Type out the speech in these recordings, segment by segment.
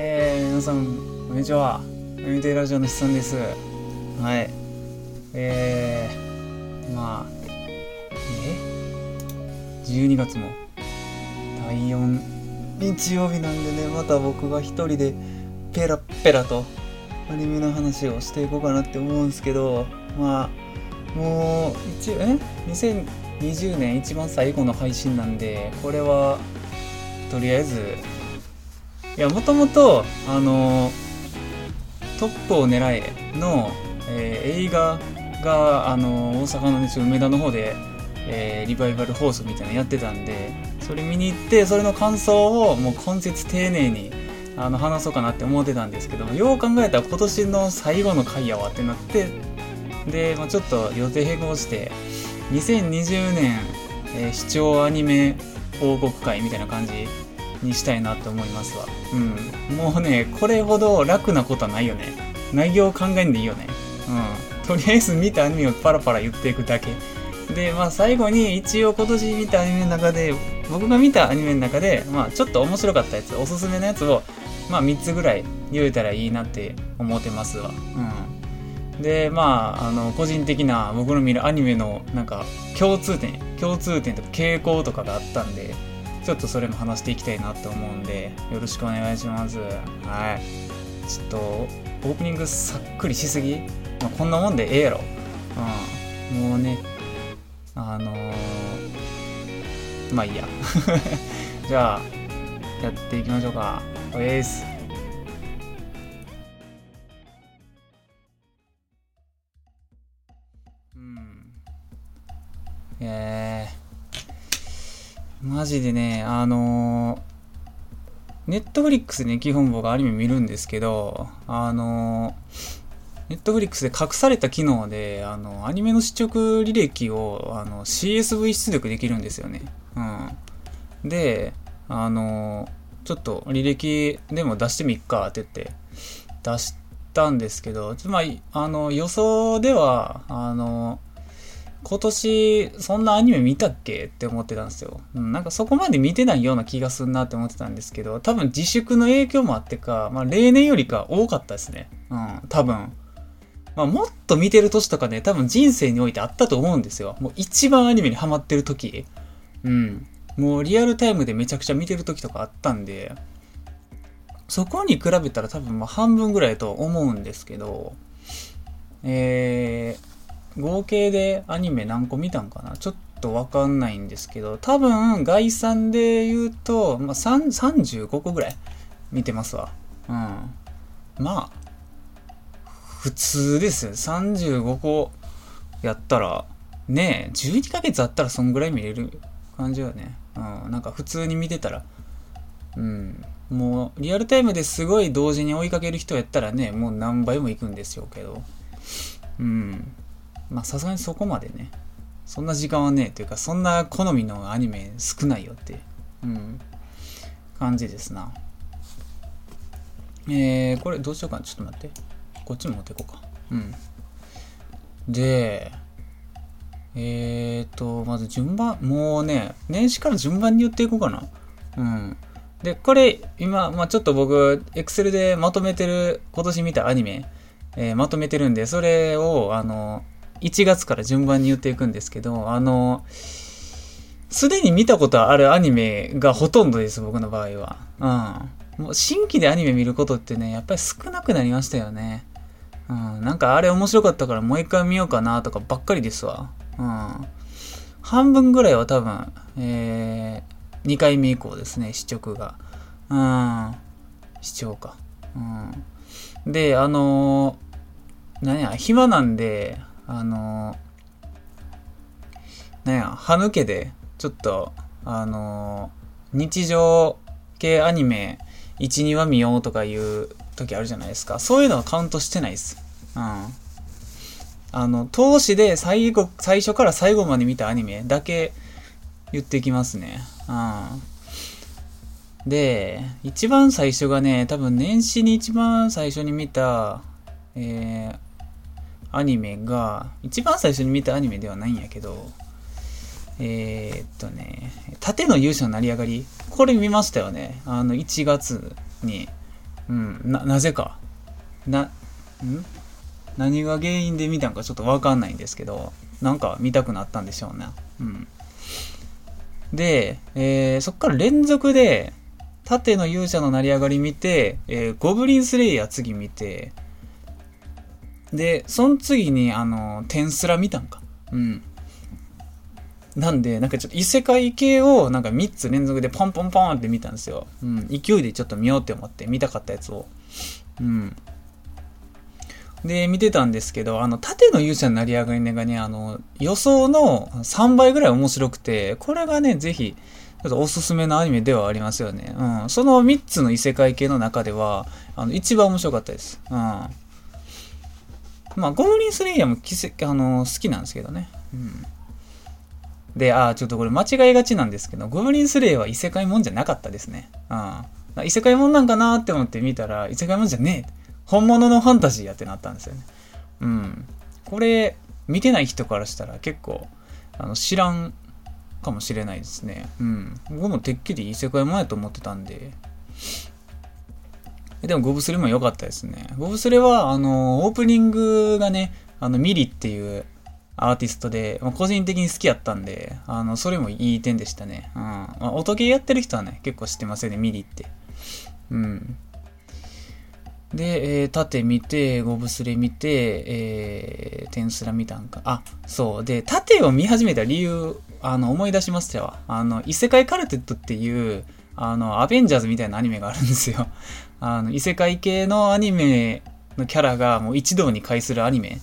えー、皆さん、こんにちは。読みラジオのしさんです。はい。えー、まあ、え ?12 月も第4日曜日なんでね、また僕が一人でペラペラとアニメの話をしていこうかなって思うんですけど、まあ、もう、一え ?2020 年一番最後の配信なんで、これは、とりあえず、いや、もともと、あのトップを狙えの、えー、映画が、あの大阪の、ね、梅田の方で、えー、リバイバル放送みたいなのやってたんで、それ見に行って、それの感想をもう根節丁寧にあの話そうかなって思ってたんですけどもよう考えたら今年の最後の回やわってなって、で、まあ、ちょっと予定変更して、2020年、えー、視聴アニメ報告会みたいな感じにしたいなって思いますわ。うん。もうね、これほど楽なことはないよね。内容を考えんでいいよね。うん。とりあえず見たアニメをパラパラ言っていくだけ。で、まあ最後に一応今年見たアニメの中で、僕が見たアニメの中で、まあちょっと面白かったやつ、おすすめのやつを、まあ3つぐらい言えたらいいなって思ってますわ。うん。で、まあ、あの、個人的な僕の見るアニメのなんか共通点、共通点とか傾向とかがあったんで、ちょっとそれも話していきたいなと思うんで、よろしくお願いします。はい。ちょっと、オープニングさっくりしすぎ、まあ、こんなもんでええやろ。うん。もうね、あのー、まあいいや。じゃあ、やっていきましょうか。おえす。うん。えー。マジでね、あの、ネットフリックスでね、基本僕アニメ見るんですけど、あの、ネットフリックスで隠された機能で、あの、アニメの視聴履歴を、あの、CSV 出力できるんですよね。うん。で、あの、ちょっと履歴でも出してみっかって言って、出したんですけど、つまり、あの、予想では、あの、今年そんなアニメ見たっけ？って思ってたんですよ。うん、なんかそこまで見てないような気がするなって思ってたんですけど、多分自粛の影響もあってか、まあ例年よりか多かったですね。うん、多分。まあもっと見てる年とかね、多分人生においてあったと思うんですよ。もう一番アニメにハマってる時。うん。もうリアルタイムでめちゃくちゃ見てる時とかあったんで、そこに比べたら多分まあ半分ぐらいと思うんですけど、えー、合計でアニメ何個見たんかな？ちょっとわかんないんですけど、多分、概算で言うと、まあ、35個ぐらい見てますわ。うん。まあ、普通ですよ。35個やったら、ねえ、12ヶ月あったらそんぐらい見れる感じよね。うん。なんか普通に見てたら、うん。もう、リアルタイムですごい同時に追いかける人やったらね、もう何倍も行くんですよけど。うん。まあさすがにそこまでね、そんな時間はねえというか、そんな好みのアニメ少ないよって、うん、感じですな。えー、これどうしようかな。ちょっと待って。こっちも持っていこうか。うん。で、えーと、まず順番、もうね、年始から順番に言っていこうかな。うん。で、これ、今、まあちょっと僕、エクセルでまとめてる、今年見たアニメ、えー、まとめてるんで、それを、あの、1月から順番に言っていくんですけど、あの、すでに見たことあるアニメがほとんどです、僕の場合は。うん。もう新規でアニメ見ることってね、やっぱり少なくなりましたよね。うん。なんかあれ面白かったからもう一回見ようかなとかばっかりですわ。うん。半分ぐらいは多分、えー、2回目以降ですね、視聴が。うん。視聴か。うん。で、あのー、何や、暇なんで、あのなんや、歯抜けで、ちょっと、あの日常系アニメ1、2話見ようとかいう時あるじゃないですか。そういうのはカウントしてないです。うん。あの、投資で最後、最初から最後まで見たアニメだけ言ってきますね。うん。で、一番最初がね、多分年始に一番最初に見た、えー、アニメが、一番最初に見たアニメではないんやけど、えー、っとね、盾の勇者の成り上がり、これ見ましたよね。あの、1月に。うんななぜか。なん？何が原因で見たんかちょっと分かんないんですけどなんか見たくなったんでしょうねうん。で、えー、そっから連続で縦の勇者の成り上がり見て、えー、ゴブリンスレイヤー次見てでその次にあのテスラ見たんかうんなんで、なんかちょっと異世界系をなんか3つ連続でポンポンポンって見たんですよ。うん。勢いでちょっと見ようって思って見たかったやつを。うん。で、見てたんですけど、あの、縦の勇者の成り上がりがね、あの、予想の3倍ぐらい面白くて、これがね、ぜひ、ちょっとおすすめのアニメではありますよね。うん。その3つの異世界系の中では、あの、一番面白かったです。うん。まあ、ゴブリンスレイヤーもあの好きなんですけどね。うん。で、ああ、ちょっとこれ間違いがちなんですけど、ゴブリンスレイヤーは異世界もんじゃなかったですね。うん。異世界もんなんかなって思って見たら、異世界もんじゃねえ。本物のファンタジーやってなったんですよね。うん。これ、見てない人からしたら結構、あの、知らんかもしれないですね。うん。僕もてっきり異世界もんやと思ってたんで。でも、ゴブスレも良かったですね。ゴブスレは、あの、オープニングがね、あの、ミリっていう、アーティストで、まあ、個人的に好きやったんで、あの、それもいい点でしたね。うん。まあ、音ゲーやってる人はね、結構知ってますよね、ミリって。うん。で、えー、縦見て、ゴブスレ見て、えー、テンスラ見たんか。あ、そう。で、縦を見始めた理由、あの、思い出しましたわ。あの、異世界カルテットっていう、あの、アベンジャーズみたいなアニメがあるんですよ。あの、異世界系のアニメのキャラがもう一堂に会するアニメ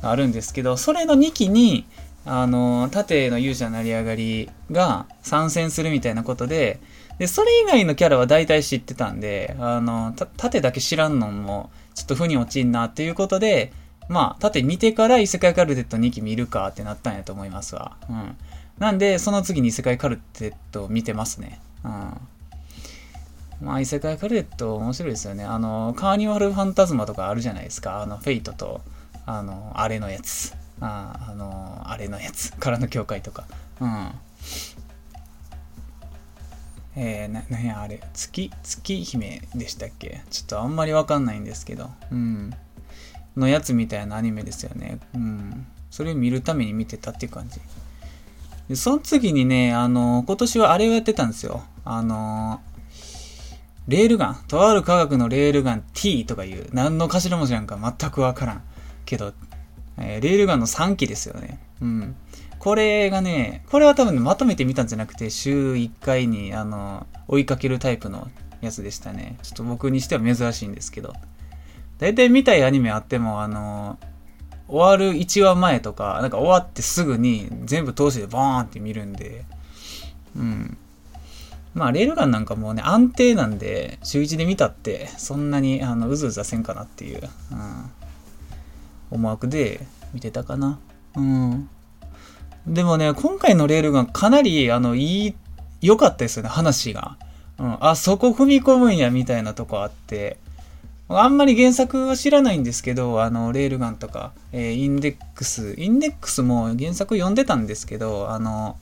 があるんですけど、それの2期に、あの、縦の勇者成り上がりが参戦するみたいなことで、で、それ以外のキャラは大体知ってたんで、あの、縦だけ知らんのも、ちょっと腑に落ちんなっていうことで、まあ、縦見てから異世界カルテット2期見るかってなったんやと思いますわ。うん。なんで、その次に異世界カルテット見てますね。うん。まあ、異世界カルテット面白いですよね。あの、カーニバルファンタズマとかあるじゃないですか。あの、フェイトと、あの、あれのやつ。ああの、あれのやつ。からの教会とか。うん。えー、な、なんやあれ、月、月姫でしたっけ？ちょっとあんまりわかんないんですけど。うん。のやつみたいなアニメですよね。うん。それを見るために見てたっていう感じ。で、その次にね、あの、今年はあれをやってたんですよ。あの、レールガン。とある科学のレールガン T とかいう、何の頭文字なんか全くわからん。けど、えー、レールガンの3機ですよね。うん。これがね、これは多分、ね、まとめてみたんじゃなくて、週1回に、あの、追いかけるタイプのやつでしたね。ちょっと僕にしては珍しいんですけど。大体見たいアニメあっても、あの、終わる1話前とか、なんか終わってすぐに全部通してボーンって見るんで、うん。まあ、レールガンなんかもうね、安定なんで、週1で見たって、そんなに、あの、うずうずはせんかなっていう。うん思惑で見てたかな。うん。でもね、今回のレールガンかなり、あの、いい、良かったですよね、話が。うん。あ、そこ踏み込むんや、みたいなとこあって。あんまり原作は知らないんですけど、あの、レールガンとか、えー、インデックス、インデックスも原作読んでたんですけど、あの、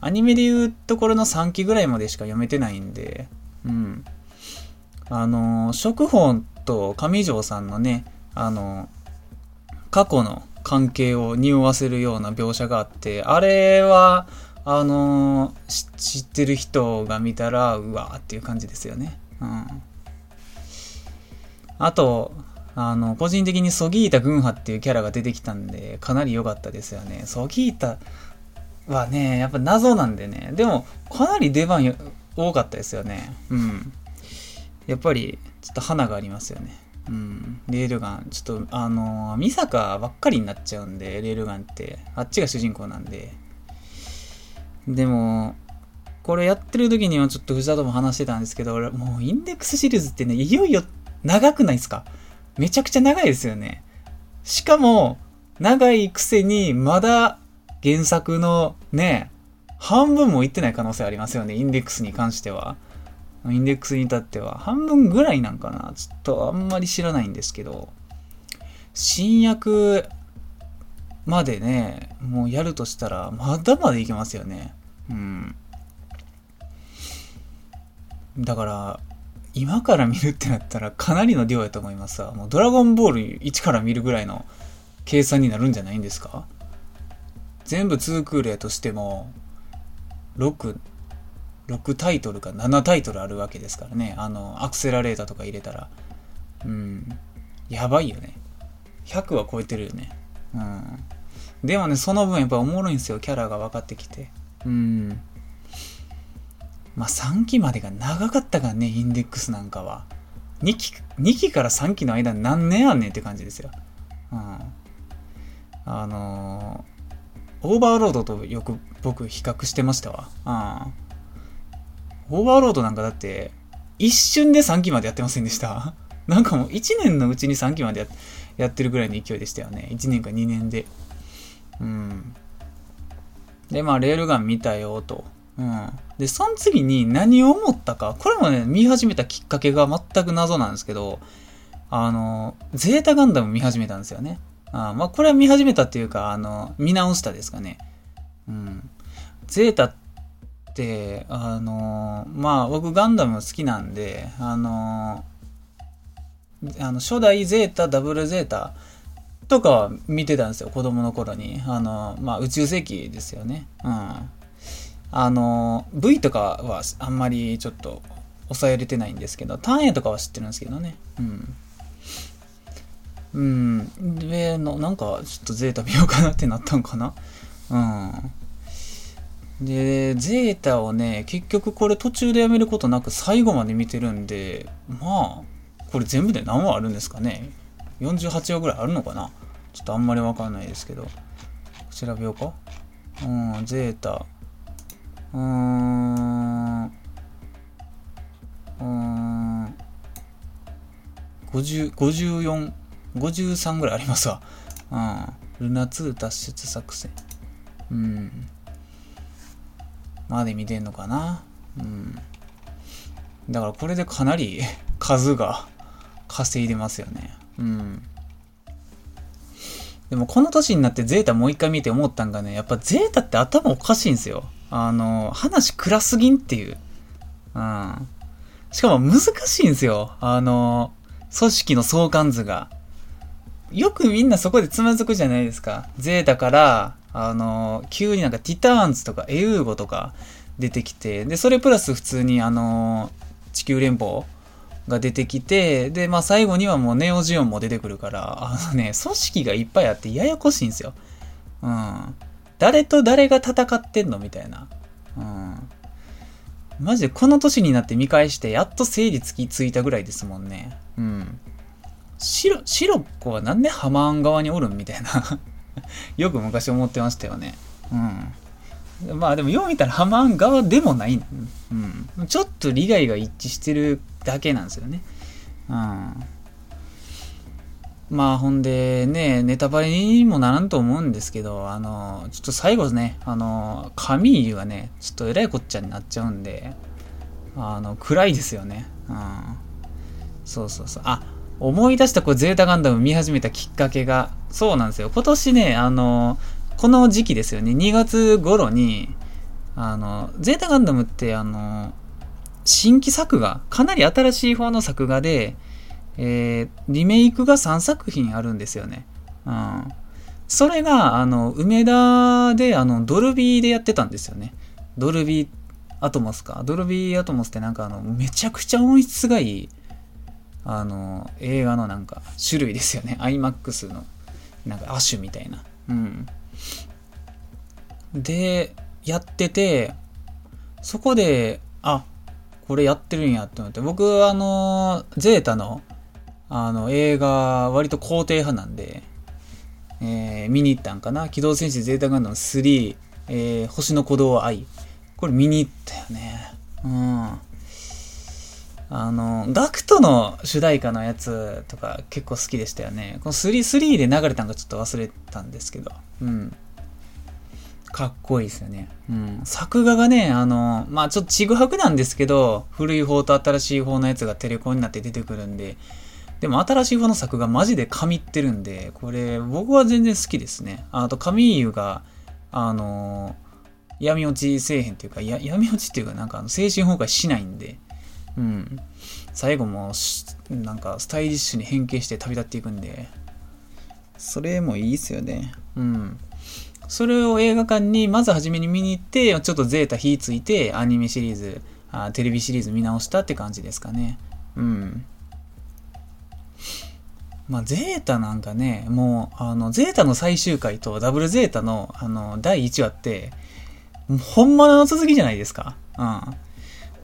アニメで言うところの3期ぐらいまでしか読めてないんで、うん。あの、食本と上条さんのね、あの、過去の関係を匂わせるような描写があって、あれは、あの、知ってる人が見たら、うわーっていう感じですよね。うん。あと、あの、個人的にソギータ軍派っていうキャラが出てきたんで、かなり良かったですよね。ソギータはね、やっぱ謎なんでね。でも、かなり出番多かったですよね。うん。やっぱり、ちょっと花がありますよね。うん、レールガン。ちょっと、あのー、ミサカばっかりになっちゃうんで、レールガンって。あっちが主人公なんで。でも、これやってる時にはちょっと藤田とも話してたんですけど、俺もうインデックスシリーズってね、いよいよ長くないですか？めちゃくちゃ長いですよね。しかも、長いくせに、まだ原作のね、半分もいってない可能性ありますよね、インデックスに関しては。インデックスに至っては半分ぐらいなんかなちょっとあんまり知らないんですけど、新薬までね、もうやるとしたら、まだまだいけますよね。うん。だから、今から見るってなったらかなりの量やと思いますわ。もうドラゴンボール1から見るぐらいの計算になるんじゃないんですか？全部2クールやとしても、6、6タイトルか7タイトルあるわけですからね。あの、アクセラレーターとか入れたら。うん。やばいよね。100は超えてるよね。うん。でもね、その分やっぱおもろいんですよ。キャラが分かってきて。うん。まあ3期までが長かったからね、インデックスなんかは。2期、2期から3期の間何年あんねんって感じですよ。うん。あのー、オーバーロードとよく僕比較してましたわ。うん。オーバーロードなんかだって、一瞬で3期までやってませんでした なんかもう1年のうちに3期までやってるぐらいの勢いでしたよね。1年か2年で。うん。で、まあ、レールガン見たよ、と。うん。で、その次に何を思ったか、これもね、見始めたきっかけが全く謎なんですけど、あの、ゼータガンダム見始めたんですよね。あまあ、これは見始めたっていうか、あの、見直したですかね。うん。ゼータって、あの、まあ、僕ガンダム好きなんで、あの、あの初代ゼータ、ダブルゼータとかは見てたんですよ、子供の頃に。あの、まあ、宇宙世紀ですよね。うん。あの、V とかはあんまりちょっと抑えれてないんですけど、単位とかは知ってるんですけどね。うん。うん。で、ななんかちょっとゼータ見ようかなってなったんかな。うん。で、ゼータをね、結局これ途中でやめることなく最後まで見てるんで、まあ、これ全部で何話あるんですかね ?48 話ぐらいあるのかなちょっとあんまりわかんないですけど。調べようか。うん、ゼータ。うーん。うーん。50、54、53ぐらいありますわ。うん。ルナ2脱出作戦。うん。まで見てんのかな？うん。だからこれでかなり 数が 稼いでますよね。うん。でもこの年になってゼータもう一回見て思ったんがね、やっぱゼータって頭おかしいんですよ。あの、話暗すぎんっていう。うん。しかも難しいんですよ。あの、組織の相関図が。よくみんなそこでつまずくじゃないですか。ゼータから、あの、急になんかティターンズとかエウーゴとか出てきて、で、それプラス普通にあの、地球連邦が出てきて、で、まあ最後にはもうネオジオンも出てくるから、あのね、組織がいっぱいあってややこしいんですよ。うん。誰と誰が戦ってんのみたいな。うん。マジでこの年になって見返して、やっと整理つきついたぐらいですもんね。うん。白、白っ子はなんでハマーン側におるんみたいな よく昔思ってましたよね。うん。まあでもよう見たらハマーン側でもない。うん。ちょっと利害が一致してるだけなんですよね。うん。まあほんでね、ネタバレにもならんと思うんですけど、あの、ちょっと最後ね、あの、カミーユがね、ちょっとえらいこっちゃになっちゃうんで、あの、暗いですよね。うん。そうそうそう。あ、思い出したこうゼータガンダム見始めたきっかけが、そうなんですよ。今年ね、あの、この時期ですよね、2月頃に、あの、ゼータガンダムってあの、新規作画、かなり新しい方の作画で、えー、リメイクが3作品あるんですよね。うん。それが、あの、梅田で、あの、ドルビーでやってたんですよね。ドルビーアトモスか。ドルビーアトモスってなんかあの、めちゃくちゃ音質がいい、あの、映画のなんか、種類ですよね。IMAX の、なんか、亜種みたいな。うん。で、やってて、そこで、あ、これやってるんやって思って、僕、あの、ゼータの、あの、映画、割と肯定派なんで、えー、見に行ったんかな。機動戦士ゼータガンダム3、えー、星の鼓動愛。これ見に行ったよね。うん。あの、ガクトの主題歌のやつとか結構好きでしたよね。この3、3で流れたんかちょっと忘れたんですけど。うん。かっこいいですよね。うん。作画がね、あの、まあちょっとちぐはぐなんですけど、古い方と新しい方のやつがテレコになって出てくるんで、でも新しい方の作がマジで神ってるんで、これ僕は全然好きですね。あと、カミーユが、あの、闇落ちせえへんっていうか、や闇落ちっていうか、なんかあの精神崩壊しないんで、うん。最後もなんかスタイリッシュに変形して旅立っていくんで、それもいいっすよね。うん。それを映画館にまず初めに見に行って、ちょっとゼータ火ついて、アニメシリーズ、あテレビシリーズ見直したって感じですかね。うん。まあ、ゼータなんかね、もう、あの、ゼータの最終回とダブルゼータの、あの、第1話って、本物の続きじゃないですか。うん。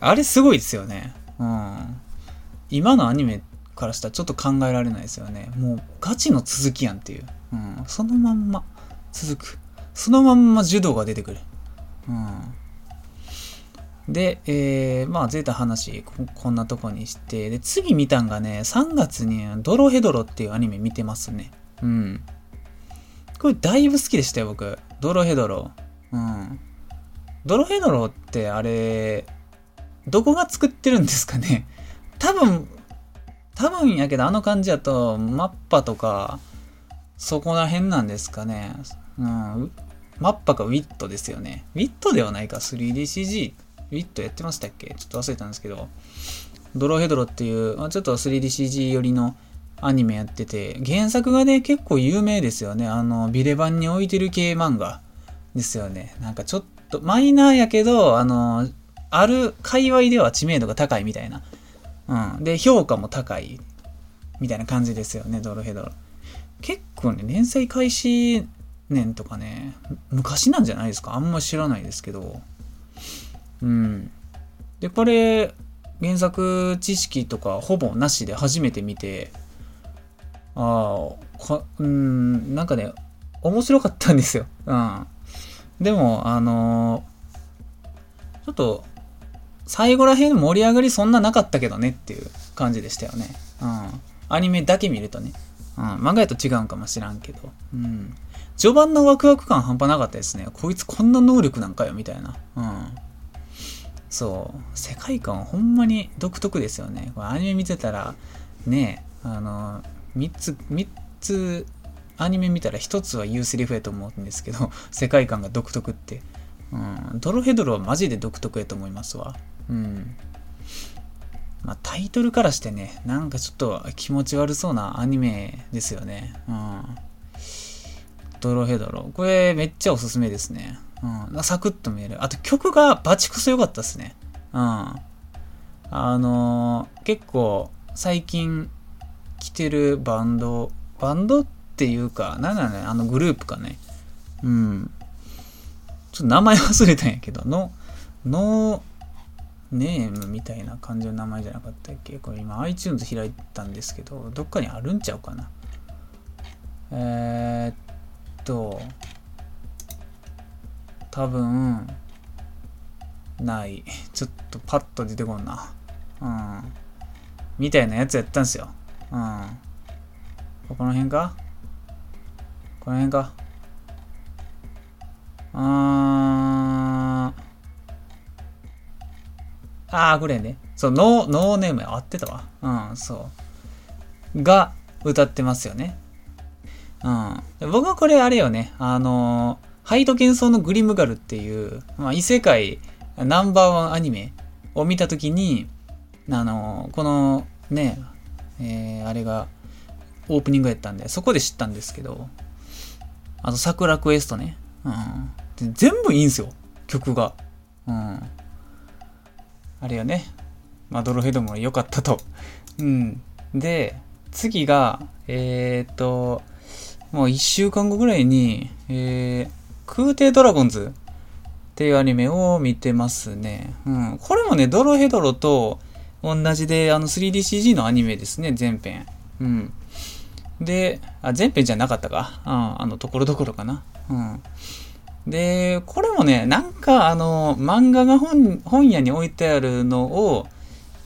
あれすごいですよね。うん。今のアニメからしたらちょっと考えられないですよね。もうガチの続きやんっていう。うん。そのまんま続く。そのまんま柔道が出てくる。うん。で、えー、まあ、ゼータ話こ、こんなとこにして、で、次見たんがね、3月にドロヘドロっていうアニメ見てますね。うん。これだいぶ好きでしたよ、僕。ドロヘドロ。うん。ドロヘドロってあれ、どこが作ってるんですかね？多分、多分やけどあの感じやと、マッパとか、そこら辺なんですかね。うん。マッパかウィットですよね。ウィットではないか、3DCG ウィットやってましたっけ？ちょっと忘れたんですけど、ドロヘドロっていう、ちょっと 3DCG 寄りのアニメやってて、原作がね、結構有名ですよね。あの、ビレバンに置いてる系漫画ですよね。なんかちょっと、マイナーやけど、あの、ある界隈では知名度が高いみたいな。うん。で、評価も高いみたいな感じですよね、ドロヘドロ。結構ね、連載開始年とかね、昔なんじゃないですか？あんま知らないですけど。うん。で、これ、原作知識とかほぼなしで初めて見て、ああ、うん、なんかね、面白かったんですよ。うん。でも、あのー、ちょっと、最後らへん盛り上がりそんななかったけどねっていう感じでしたよね。うん。アニメだけ見るとね。うん。漫画やと違うんかもしらんけど。うん。序盤のワクワク感半端なかったですね。こいつこんな能力なんかよ、みたいな。うん。そう。世界観ほんまに独特ですよね。これアニメ見てたら、ねえあの、3つ、3つ、アニメ見たら1つは言うセリフやと思うんですけど、世界観が独特って。うん。ドロヘドロはマジで独特やと思いますわ。うん。まあ、タイトルからしてね、なんかちょっと気持ち悪そうなアニメですよね。うん。ドロヘドロ。これめっちゃおすすめですね。うん。サクッと見える。あと曲がバチクソ良かったっすね。うん。あのー、結構最近来てるバンド、バンドっていうか、なんだね、あのグループかね。うん。ちょっと名前忘れたんやけど、の、の、ネームみたいな感じの名前じゃなかったっけ？これ今 iTunes 開いたんですけど、どっかにあるんちゃうかな？えー、っと、多分、ない。ちょっとパッと出てこんな。うん。みたいなやつやったんすよ。うん。この辺か？この辺か？あー。あー、これね。そう、ノー、ネーム合ってたわ。うん、そう。が、歌ってますよね。うん。僕はこれあれよね。あのーハイド幻想のグリムガルっていう、まあ、異世界ナンバーワンアニメを見たときに、あの、このね、えー、あれがオープニングやったんで、そこで知ったんですけど、あと桜クエストね。うん。全部いいんすよ、曲が。うん。あれよね。まあ、ドロヘドも良かったと。うん。で、次が、えー、っと、もう一週間後ぐらいに、えー、空挺ドラゴンズっていうアニメを見てますね。うん。これもね、ドロヘドロと同じで、あの 3DCG のアニメですね、全編。うん。で、あ、全編じゃなかったか。うん、あの、ところどころかな。うん。で、これもね、なんかあの、漫画が本本屋に置いてあるのを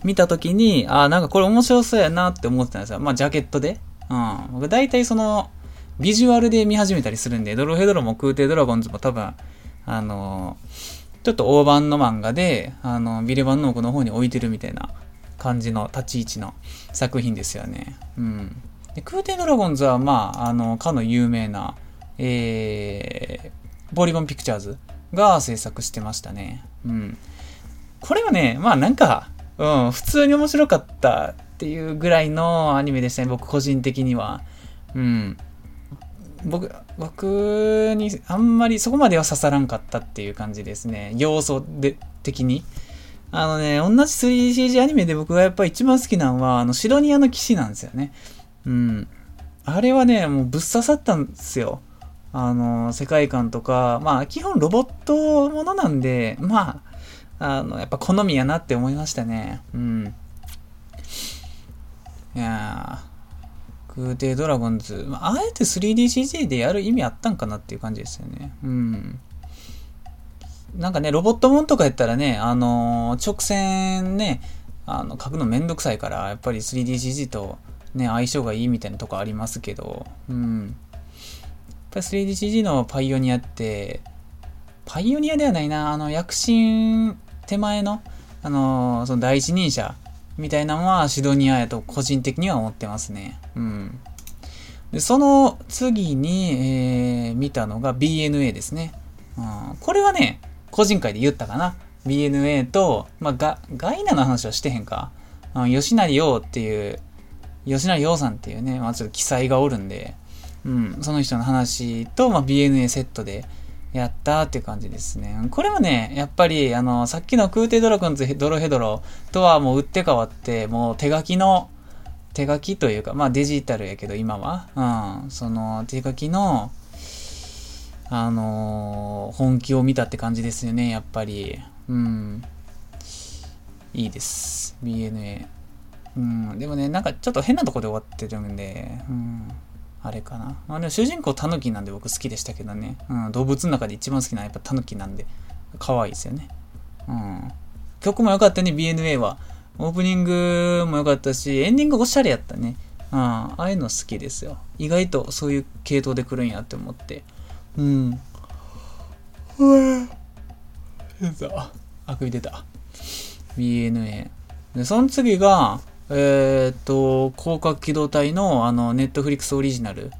見たときに、あ、なんかこれ面白そうやなって思ってたんですよ。まあ、ジャケットで。うん。僕大体その、ビジュアルで見始めたりするんで、ドロヘドロも空挺ドラゴンズも多分、あのちょっと大判の漫画で、あの、ビレバンノークの方に置いてるみたいな感じの立ち位置の作品ですよね。うん。で空挺ドラゴンズは、まあ、あの、かの有名な、えー、ボリボンピクチャーズが制作してましたね。うん。これはね、まあなんか、うん、普通に面白かったっていうぐらいのアニメでしたね、僕個人的には。うん。僕、僕にあんまりそこまでは刺さらんかったっていう感じですね。要素で、的に。あのね、同じ 3CG アニメで僕がやっぱ一番好きなのは、あの、シドニアの騎士なんですよね。うん。あれはね、もうぶっ刺さったんですよ。あの、世界観とか、まあ、基本ロボットものなんで、まあ、あの、やっぱ好みやなって思いましたね。うん。いやー、空挺ドラゴンズ、まあ、あえて 3DCG でやる意味あったんかなっていう感じですよね。うん。なんかね、ロボットもんとかやったらね、あのー、直線ね、あの、書くのめんどくさいから、やっぱり 3DCG とね、相性がいいみたいなとこありますけど、うん。ぱり 3DCG のパイオニアって、パイオニアではないな、あの、躍進手前の、あの、その第一人者みたいなのはシドニアやと個人的には思ってますね。うん。で、その次に、えー、見たのが BNA ですね。うん、これはね、個人会で言ったかな。BNA と、まあ、ガ、ガイナの話はしてへんか。うん、吉成陽っていう、吉成陽さんっていうね、まあちょっと記載がおるんで、うん、その人の話と、まあ、BNA セットでやったっていう感じですね。これもね、やっぱり、あの、さっきの空挺ドラゴンズドロヘドロとはもう打って変わって、もう手書きの、手書きというか、まあデジタルやけど今は、うん、その手書きの、あのー、本気を見たって感じですよね、やっぱり。うん。いいです。BNA。うん。でもね、なんかちょっと変なとこで終わってるんで、うん。あれかな。まあでも主人公タヌキなんで僕好きでしたけどね。うん、動物の中で一番好きなのはやっぱタヌキなんで、可愛いですよね。うん。曲も良かったね、BNA は。オープニングも良かったし、エンディングおしゃれやったね。うん、ああいうの好きですよ。意外とそういう系統で来るんやって思って。うん。うわあくび出た。BNA。で、その次が、えー、っと、広角機動隊の、あの、ネットフリックスオリジナル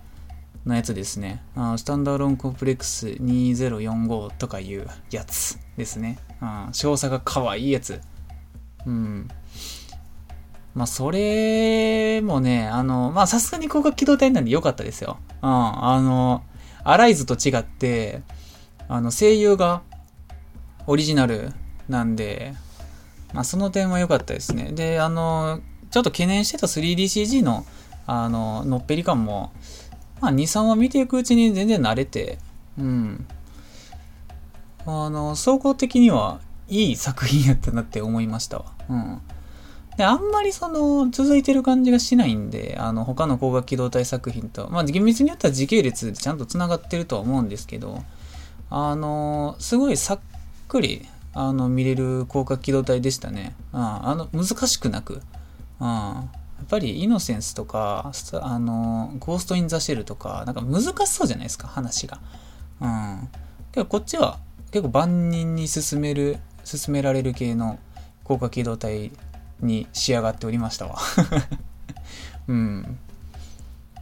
のやつですね。あスタンダーロンコンプレックス2045とかいうやつですね。うん、少佐が可愛いやつ。うん。まあ、それもね、あの、まあ、さすがに広角機動隊なんで良かったですよ。うん、あの、アライズと違って、あの、声優がオリジナルなんで、まあ、その点は良かったですね。で、あの、ちょっと懸念してた 3DCG の、あの、のっぺり感も、まあ、2、3話見ていくうちに全然慣れて、うん。あの、総合的にはいい作品やったなって思いましたわ。うん。で、あんまりその、続いてる感じがしないんで、あの、他の光学機動隊作品と、まあ、厳密に言ったら時系列でちゃんと繋がってるとは思うんですけど、あの、すごいさっくり、あの、見れる広角機動隊でしたね。うん、あの、難しくなく、うん。やっぱりイノセンスとか、あの、ゴースト・イン・ザ・シェルとか、なんか難しそうじゃないですか、話が。うん。けどこっちは結構万人に進める、進められる系の高架機動隊に仕上がっておりましたわ。うん。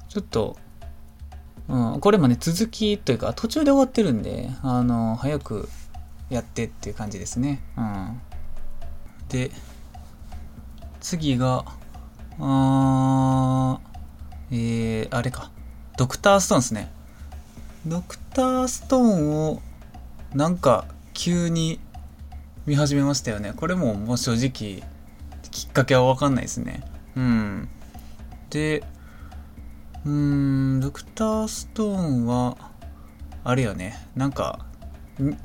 ちょっと、うん、これもね、続きというか、途中で終わってるんで、あの、早くやってっていう感じですね。うん。で、次が、あー、えー、あれか。ドクターストーンですね。ドクターストーンを、なんか、急に見始めましたよね。これももう正直、きっかけはわかんないですね。うん。で、うーん、ドクターストーンは、あれよね。なんか、ん？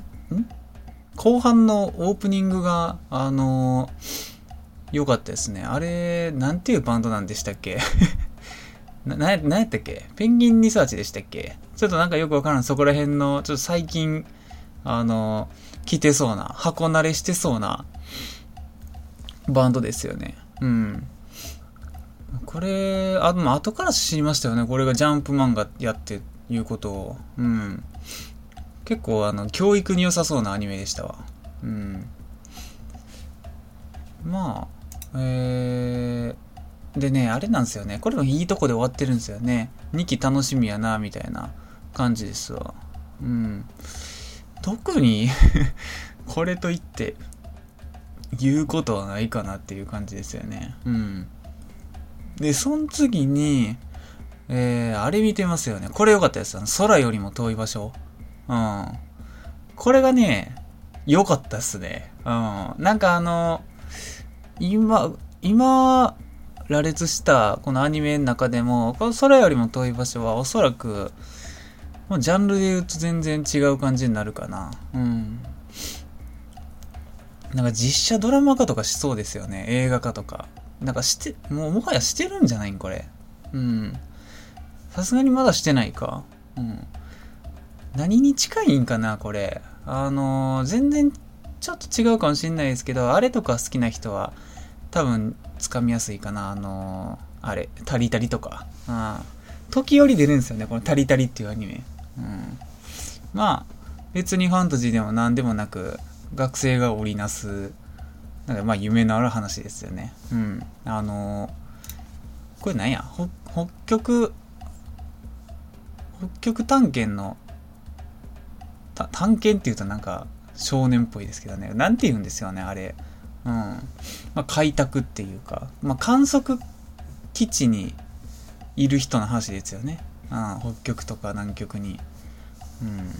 後半のオープニングが、あのー良かったですね。あれ、なんていうバンドなんでしたっけ？な、な、なんやったっけ？ペンギンリサーチでしたっけ？ちょっとなんかよくわからん、そこら辺の、ちょっと最近、あの、来てそうな、箱慣れしてそうな、バンドですよね。うん。これ、あ、でも後から知りましたよね。これがジャンプ漫画やっていうことを。うん。結構、あの、教育に良さそうなアニメでしたわ。うん。まあ、えー、でね、あれなんですよね。これもいいとこで終わってるんですよね。2期楽しみやな、みたいな感じですわ。うん。特に これといって、言うことはないかなっていう感じですよね。うん。で、その次に、えー、あれ見てますよね。これ良かったです。空よりも遠い場所。うん。これがね、良かったっすね。うん。なんかあの、今、今、羅列したこのアニメの中でも、この空よりも遠い場所はおそらく、もうジャンルで言うと全然違う感じになるかな。うん。なんか実写ドラマ化とかしそうですよね。映画化とか。なんかして、もうもはやしてるんじゃないんこれ。うん。さすがにまだしてないか。うん。何に近いんかなこれ。あのー、全然ちょっと違うかもしんないですけど、あれとか好きな人は多分つかみやすいかな。あのー、あれ、タリタリとか。あ時折出るんですよね。このタリタリっていうアニメ。うん。まあ、別にファンタジーでも何でもなく、学生が織りなす、なんかまあ夢のある話ですよね。うん。あのー、これなんや？北極、北極探検の、探検って言うとなんか少年っぽいですけどね。なんて言うんですよね、あれ。うん。まあ、開拓っていうか、まあ、観測基地にいる人の話ですよね。うん、北極とか南極に。うん。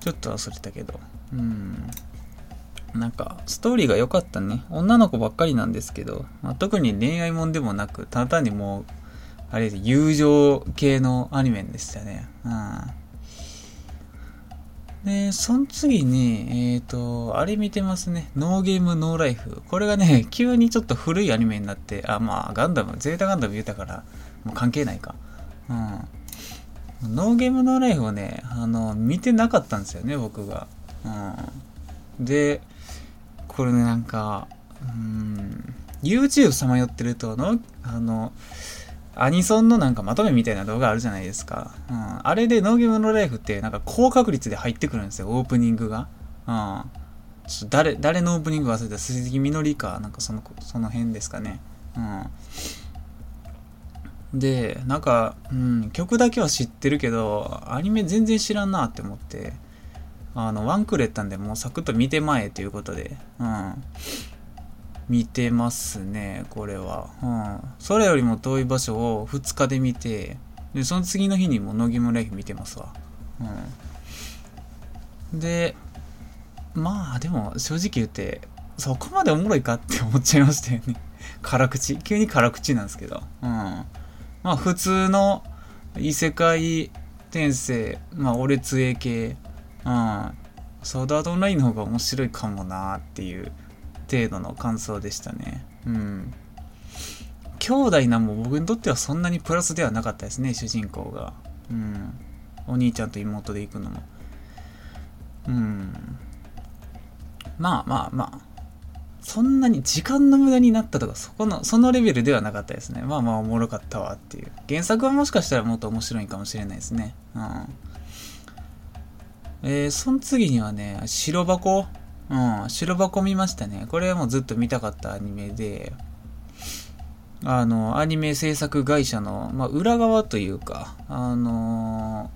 ちょっと忘れたけど。うん。なんか、ストーリーが良かったね。女の子ばっかりなんですけど、まあ、特に恋愛もんでもなく、ただ単にもう、あれで友情系のアニメでしたね。うん。で、その次に、えっ、ー、と、あれ見てますね。ノーゲームノーライフ。これがね、急にちょっと古いアニメになって、あ、まあ、ガンダム、ゼータガンダム言うたから、もう関係ないか。うん。ノーゲームノーライフをね、あの、見てなかったんですよね、僕が。うん。で、これね、なんか、うん、YouTube さまよってるとの、あの、アニソンのなんかまとめみたいな動画あるじゃないですか。うん。あれでノーゲームのライフってなんか高確率で入ってくるんですよ、オープニングが。うん。ちょ誰、誰のオープニング忘れた鈴木みのりか、なんかその、その辺ですかね。うん。で、なんか、うん、曲だけは知ってるけど、アニメ全然知らんなって思って、あの、ワンクールやったんで、もうサクッと見てまえということで、うん。見てますね、これは。うん。それよりも遠い場所を2日で見て、で、その次の日にも乃木村 F 見てますわ。うん。で、まあ、でも、正直言って、そこまでおもろいかって思っちゃいましたよね。辛口。急に辛口なんですけど。うん。まあ、普通の異世界転生、まあ、俺杖系、うん。ソードアートオンラインの方が面白いかもなっていう程度の感想でしたね。うん。兄弟なんも僕にとってはそんなにプラスではなかったですね、主人公が。うん。お兄ちゃんと妹で行くのも。うん。まあまあまあ。そんなに時間の無駄になったとか、そこの、そのレベルではなかったですね。まあまあおもろかったわっていう。原作はもしかしたらもっと面白いかもしれないですね。うん。えー、その次にはね、白箱。うん、白箱見ましたね。これはもうずっと見たかったアニメで、あの、アニメ制作会社の、まあ、裏側というか、あの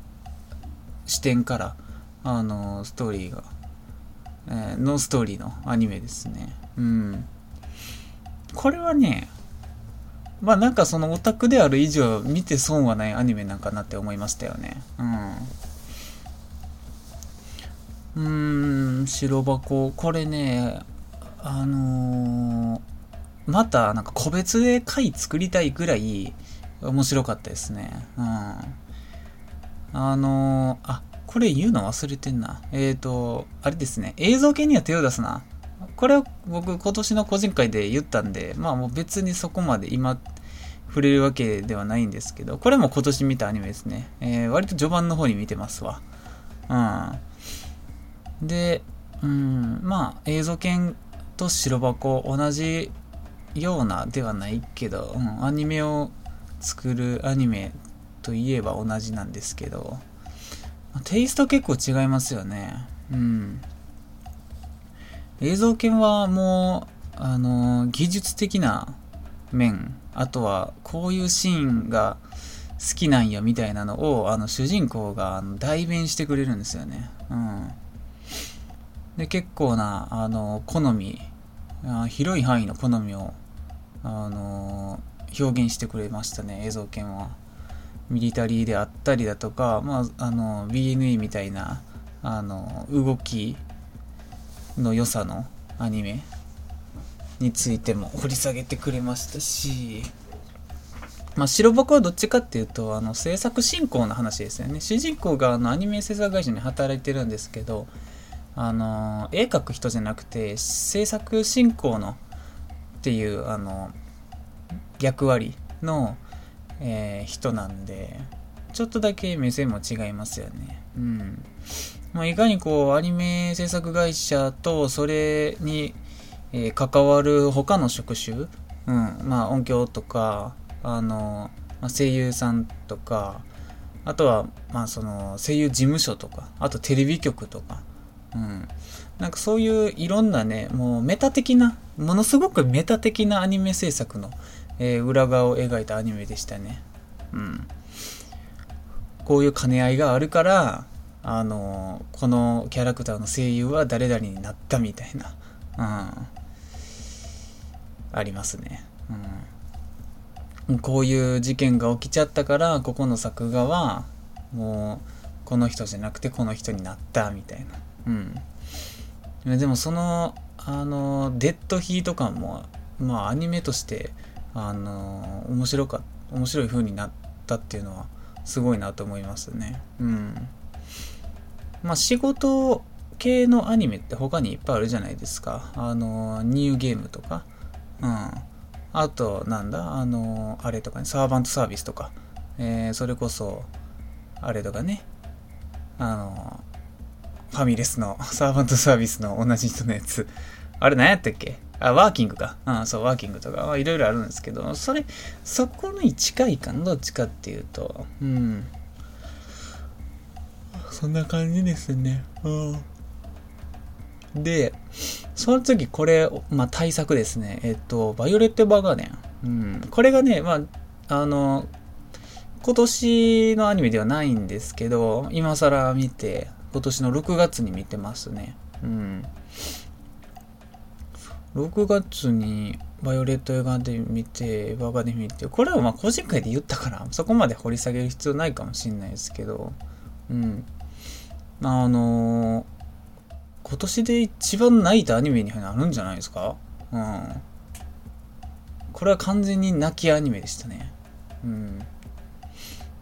ー、視点から、あのー、ストーリーが、えー、ノーストーリーのアニメですね。うん。これはね、まあなんかそのオタクである以上見て損はないアニメなんかなって思いましたよね。うん。うーん、白箱。これね、あのー、またなんか個別で回作りたいぐらい面白かったですね。うん。あのー、あ、これ言うの忘れてんな。えっ、ー、と、あれですね。映像系には手を出すな。これは僕今年の個人会で言ったんで、まあもう別にそこまで今触れるわけではないんですけど、これも今年見たアニメですね。えー、割と序盤の方に見てますわ。うん。で、うん、まあ、映像犬と白箱同じようなではないけど、うん、アニメを作るアニメといえば同じなんですけど、テイスト結構違いますよね。うん。映像犬はもう、あの、技術的な面、あとはこういうシーンが好きなんやみたいなのを、あの、主人公が代弁してくれるんですよね。うん。で、結構な、あの、好み広い範囲の好みを、あの、表現してくれましたね映像犬は。ミリタリーであったりだとか、まあ、あの BNE みたいなあの動きの良さのアニメについても掘り下げてくれましたしまあ、白箱はどっちかっていうとあの制作進行の話ですよね。主人公があのアニメ制作会社に働いてるんですけどあの絵描く人じゃなくて制作進行のっていうあの役割の、えー、人なんでちょっとだけ目線も違いますよね。うん。まあ、いかにこうアニメ制作会社とそれに、えー、関わる他の職種、うん。まあ、音響とかあの、まあ、声優さんとか、あとは、まあその声優事務所とか、あとテレビ局とか、うん。なんかそういういろんなね、もうメタ的な、ものすごくメタ的なアニメ制作の、えー、裏側を描いたアニメでしたね。うん。こういう兼ね合いがあるから、あのこのキャラクターの声優は誰々になったみたいな、うん。ありますね。うん。こういう事件が起きちゃったからここの作画はもうこの人じゃなくてこの人になったみたいなうん。でもそのあのデッドヒート感もまあアニメとしてあの面白か面白い風になったっていうのはすごいなと思いますね。うん。まあ仕事系のアニメって他にいっぱいあるじゃないですか。あのニューゲームとか。うん。あと、なんだ、あの、あれとかね、サーバントサービスとか、えー、それこそ、あれとかね、あの、ファミレスの、サーバントサービスの同じ人のやつ、あれ何やったっけ？あ、ワーキングか。うん、そう、ワーキングとか、いろいろあるんですけど、それ、そこに近いかな、どっちかっていうと。うん。そんな感じですね。うん。で、その次これ、まあ、対策ですね。えっと、バイオレット・バーガーデン。うん。これがね、まあ、あの、今年のアニメではないんですけど、今更見て、今年の6月に見てますね。うん。6月にバイオレット映画で見て、バーガーで見て、これはまあ個人会で言ったから、そこまで掘り下げる必要ないかもしんないですけど、うん。あのー今年で一番泣いたアニメになるんじゃないですか？うん。これは完全に泣きアニメでしたね。うん。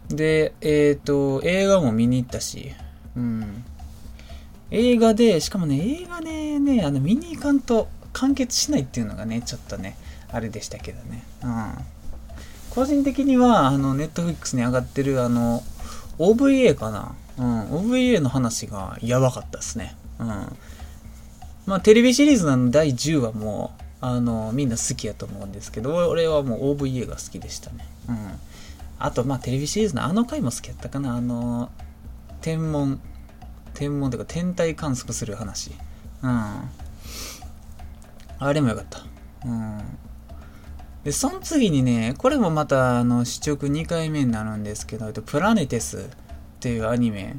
で、えっ、ー、と、映画も見に行ったし、うん。映画で、しかもね、映画でね、あの、見に行かんと完結しないっていうのがね、ちょっとね、あれでしたけどね。うん。個人的には、あの、ネットフリックスに上がってる、あの、OVA かなうん、OVA の話がやばかったですね。うん。まあ、テレビシリーズの第10話も、あの、みんな好きやと思うんですけど、俺はもう OVA が好きでしたね。うん。あと、まあ、テレビシリーズのあの回も好きやったかな。あの、天文、天文というか天体観測する話。うん。あれもよかった。うん。で、その次にね、これもまた、あの、試直2回目になるんですけど、プラネテスっていうアニメ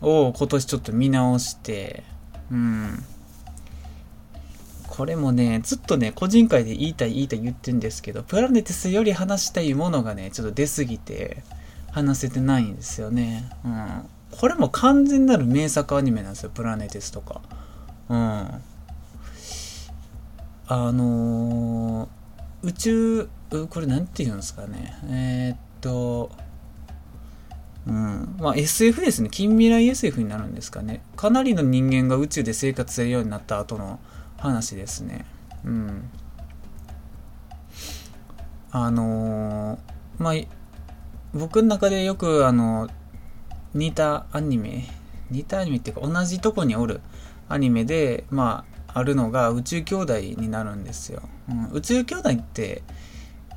を今年ちょっと見直して、うん。これもね、ずっとね、個人会で言いたい言いたい言ってるんですけど、プラネテスより話したいものがね、ちょっと出すぎて、話せてないんですよね。うん。これも完全なる名作アニメなんですよ、プラネテスとか。うん。あのー、宇宙、これなんて言うんですかね。えー、っと、うん。まあ SF ですね。近未来 SF になるんですかね。かなりの人間が宇宙で生活するようになった後の話ですね。うん。あのー、まあ、僕の中でよくあの、似たアニメ、似たアニメっていうか同じとこにおるアニメで、まあ、あるのが宇宙兄弟になるんですよ。うん、宇宙兄弟って、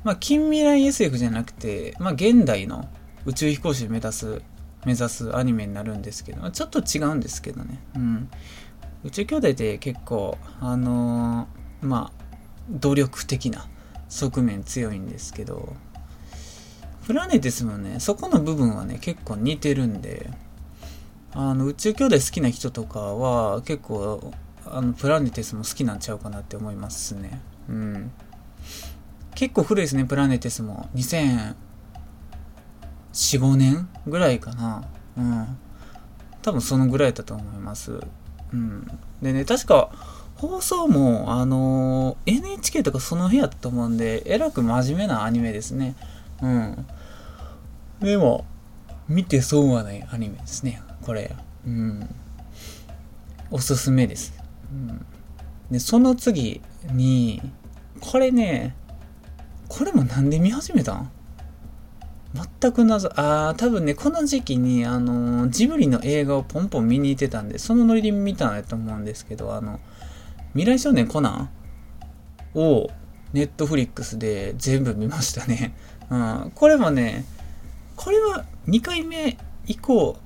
まあ、近未来 SF じゃなくて、まあ、現代の宇宙飛行士を目指す、目指すアニメになるんですけど、ちょっと違うんですけどね。うん。宇宙兄弟って結構、あのー、まあ、努力的な側面強いんですけど、プラネテスもね、そこの部分はね、結構似てるんで、あの、宇宙兄弟好きな人とかは、結構、あのプラネテスも好きなんちゃうかなって思いますね。うん。結構古いですねプラネテスも。2004、5年ぐらいかな。うん。多分そのぐらいだと思います。うん。でね確か放送も、あのー、NHK とかその辺やったと思うんで、えらく真面目なアニメですね。うん。でも、見て損はないアニメですね。これ。うん。おすすめです。うん。で、その次に、これね、これもなんで見始めたん？全く謎、ああ、多分ね、この時期に、あのー、ジブリの映画をポンポン見に行ってたんで、そのノリで見たんやと思うんですけど、あの、未来少年コナンを、ネットフリックスで全部見ましたね。うん。これもね、これは2回目以降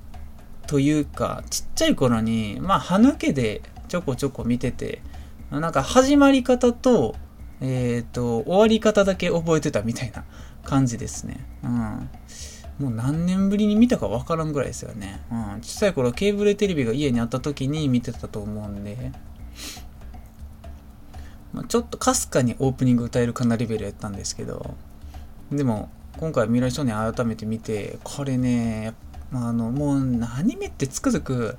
というか、ちっちゃい頃に、まあ、歯抜けでちょこちょこ見てて、なんか始まり方と、えっ、ー、と、終わり方だけ覚えてたみたいな感じですね。うん。もう何年ぶりに見たかわからんぐらいですよね。うん。小さい頃ケーブルテレビが家にあった時に見てたと思うんで、まあ、ちょっとかすかにオープニング歌えるかなレベルやったんですけど、でも、今回未来少年改めて見て、これね、あの、もうアニメってつくづく、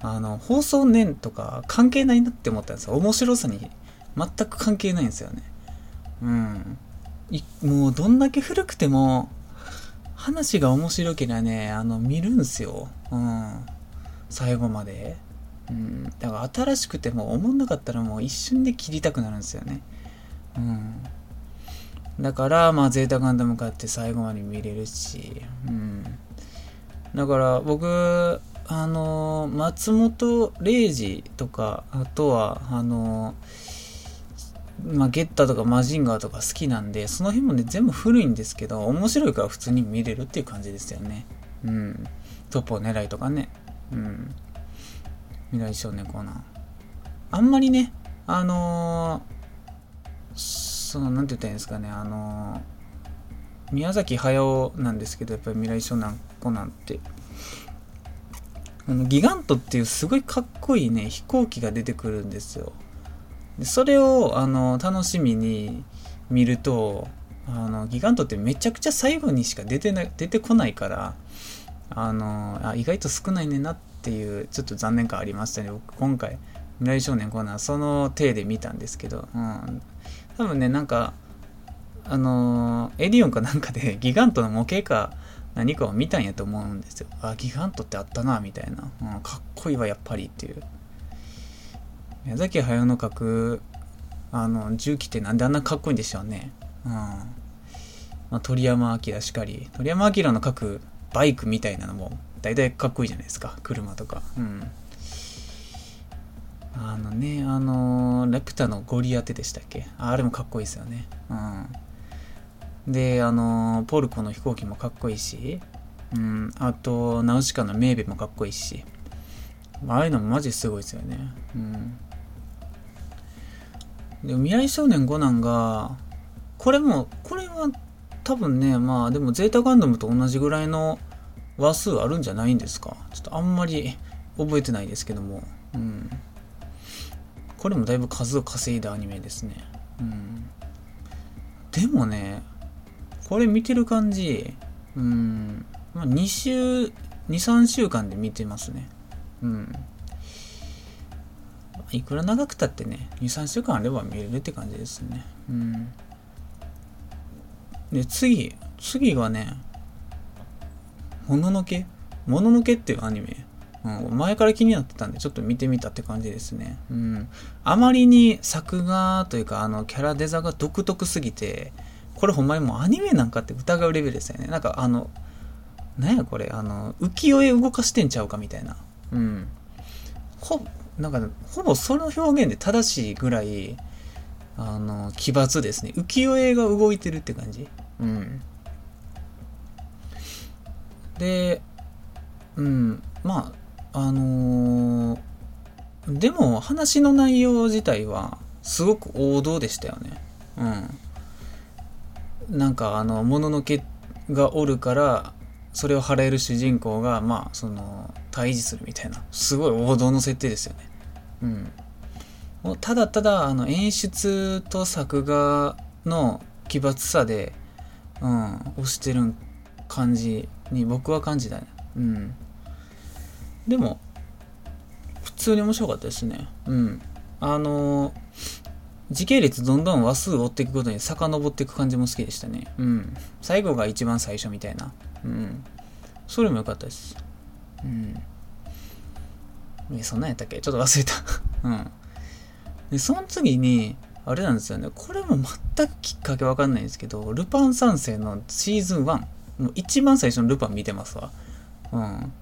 あの、放送年とか関係ないなって思ったんですよ。面白さに全く関係ないんですよね。うん。もうどんだけ古くても、話が面白ければね、あの、見るんすよ。うん。最後まで。うん。だから新しくても思んなかったらもう一瞬で切りたくなるんですよね。うん。だから、まあ、ゼータガンダム買って最後まで見れるし、うん。だから僕、あの、松本零士とか、あとは、あの、まあ、ゲッタとかマジンガーとか好きなんで、その辺もね、全部古いんですけど、面白いから普通に見れるっていう感じですよね。うん。トップを狙いとかね。うん。未来少年コーナー。あんまりね、あのー、その、なんて言ったらいいんですかね、あの、宮崎駿なんですけど、やっぱり未来少年コナンって、あのギガントっていうすごいかっこいいね、飛行機が出てくるんですよ。でそれを、あの、楽しみに見ると、あの、ギガントってめちゃくちゃ最後にしか出てな出てこないから、あのあ、意外と少ないねなっていう、ちょっと残念感ありましたね。僕、今回、未来少年コーナー、その体で見たんですけど、うん。多分ね、なんか、あのエディオンかなんかで ギガントの模型か何かを見たんやと思うんですよ。あ、ギガントってあったな、みたいな。うん、かっこいいわ、やっぱりっていう。宮崎駿の描くあの重機ってなんであんなかっこいいんでしょうね。うん。まあ、鳥山明しかり。鳥山明の描くバイクみたいなのも大体かっこいいじゃないですか。車とか。うん。あのね、あのー、ラピュタのゴリアテでしたっけ？あれもかっこいいですよね。うん。で、あのー、ポルコの飛行機もかっこいいし、うん、あと、ナウシカのメーベもかっこいいし、ああいうのもマジすごいですよね。うん。でも未来少年コナンが、これも、これは多分ね、まあでもゼータガンダムと同じぐらいの話数あるんじゃないんですか？ちょっとあんまり覚えてないですけども。うん。これもだいぶ数を稼いだアニメですね。うん。でもね、これ見てる感じ、うん、まあ、2週、2、3週間で見てますね。うん。いくら長くたってね、2、3週間あれば見れるって感じですね。うん。で、次、次がね、もののけ？もののけっていうアニメ。うん、前から気になってたんで、ちょっと見てみたって感じですね。うん。あまりに作画というか、あの、キャラデザが独特すぎて、これほんまにもうアニメなんかって疑うレベルですよね。なんかあの、なんやこれ、あの、浮世絵動かしてんちゃうかみたいな。うん。ほ、なんか、ほぼその表現で正しいぐらい、あの、奇抜ですね。浮世絵が動いてるって感じ。うん。で、うん、まあ、あのー、でも話の内容自体はすごく王道でしたよね。うん。なんかあの、もののけがおるから、それを払える主人公が、まあ、その、退治するみたいな、すごい王道の設定ですよね。うん。もうただただあの演出と作画の奇抜さで、うん、押してる感じに僕は感じたね。うん。でも、普通に面白かったですね。うん。あの時系列どんどん話数を追っていくことに遡っていく感じも好きでしたね。うん。最後が一番最初みたいな。うん。それも良かったです。うん。え、そんなんやったっけ？ちょっと忘れた うん。で、その次に、あれなんですよね。これも全くきっかけわかんないんですけど、ルパン三世のシーズン1。もう一番最初のルパン見てますわ。うん。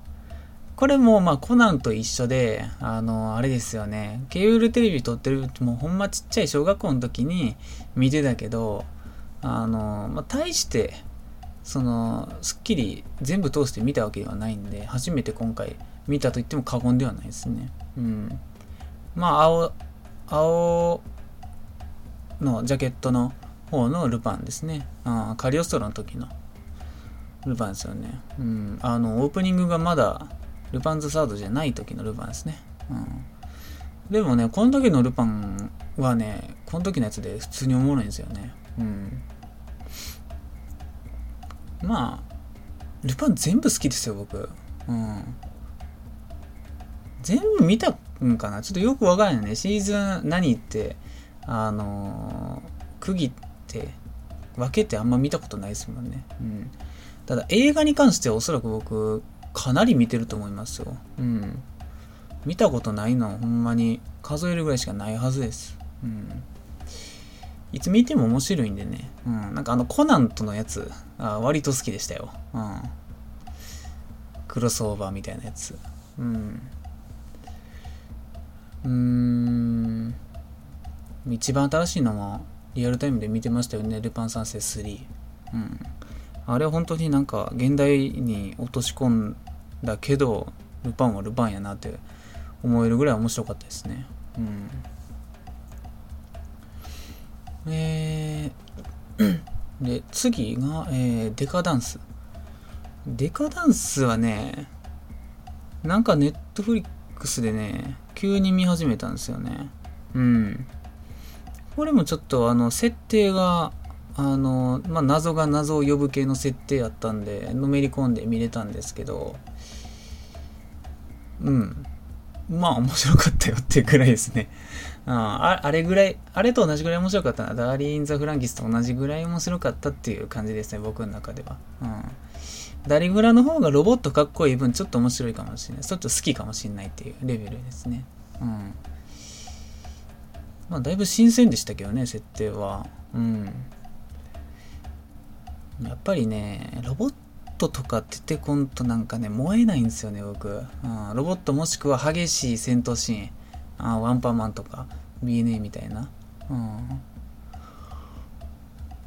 これもまあコナンと一緒で、あの、あれですよね。ケーブルテレビ撮ってる、もうほんまちっちゃい小学校の時に見てたけど、あの、まあ大して、その、すっきり全部通して見たわけではないんで、初めて今回見たと言っても過言ではないですね。うん。まあ青、青のジャケットの方のルパンですね。あカリオストロの時のルパンですよね。うん。あの、オープニングがまだルパンズサードじゃない時のルパンですね。うん。でもね、この時のルパンはね、この時のやつで普通におもろいんですよね。うん。まあ、ルパン全部好きですよ、僕。うん。全部見たんかな？ちょっとよくわからないね。シーズン何って、あのー、区切って分けてあんま見たことないですもんね。うん。ただ映画に関してはおそらく僕かなり見てると思いますよ。うん。見たことないのほんまに数えるぐらいしかないはずです。うん。いつ見ても面白いんでね。うん。なんかあのコナンとのやつ、あ割と好きでしたよ。うん。クロスオーバーみたいなやつ。うん。うーん。一番新しいのはリアルタイムで見てましたよね。ルパン三世3。うん。あれは本当になんか現代に落とし込んだけどルパンはルパンやなって思えるぐらい面白かったですね。うん。えー、で次が、えー、デカダンス。デカダンスはねなんかネットフリックスでね急に見始めたんですよね。うん。これもちょっとあの設定があの、まあ、謎が謎を呼ぶ系の設定やったんで、のめり込んで見れたんですけど、うん。まあ面白かったよっていうくらいですね。ああれぐらい、あれと同じぐらい面白かったな。ダーリン・イン・ザ・フランキスと同じぐらい面白かったっていう感じですね、僕の中では。うん。ダリグラの方がロボットかっこいい分ちょっと面白いかもしれない。ちょっと好きかもしれないっていうレベルですね。うん。まあだいぶ新鮮でしたけどね、設定は。うん。やっぱりね、ロボットとか出てこんとなんかね、燃えないんですよね、僕。うん、ロボットもしくは激しい戦闘シーン。あワンパンマンとか、BNA みたいな。うん。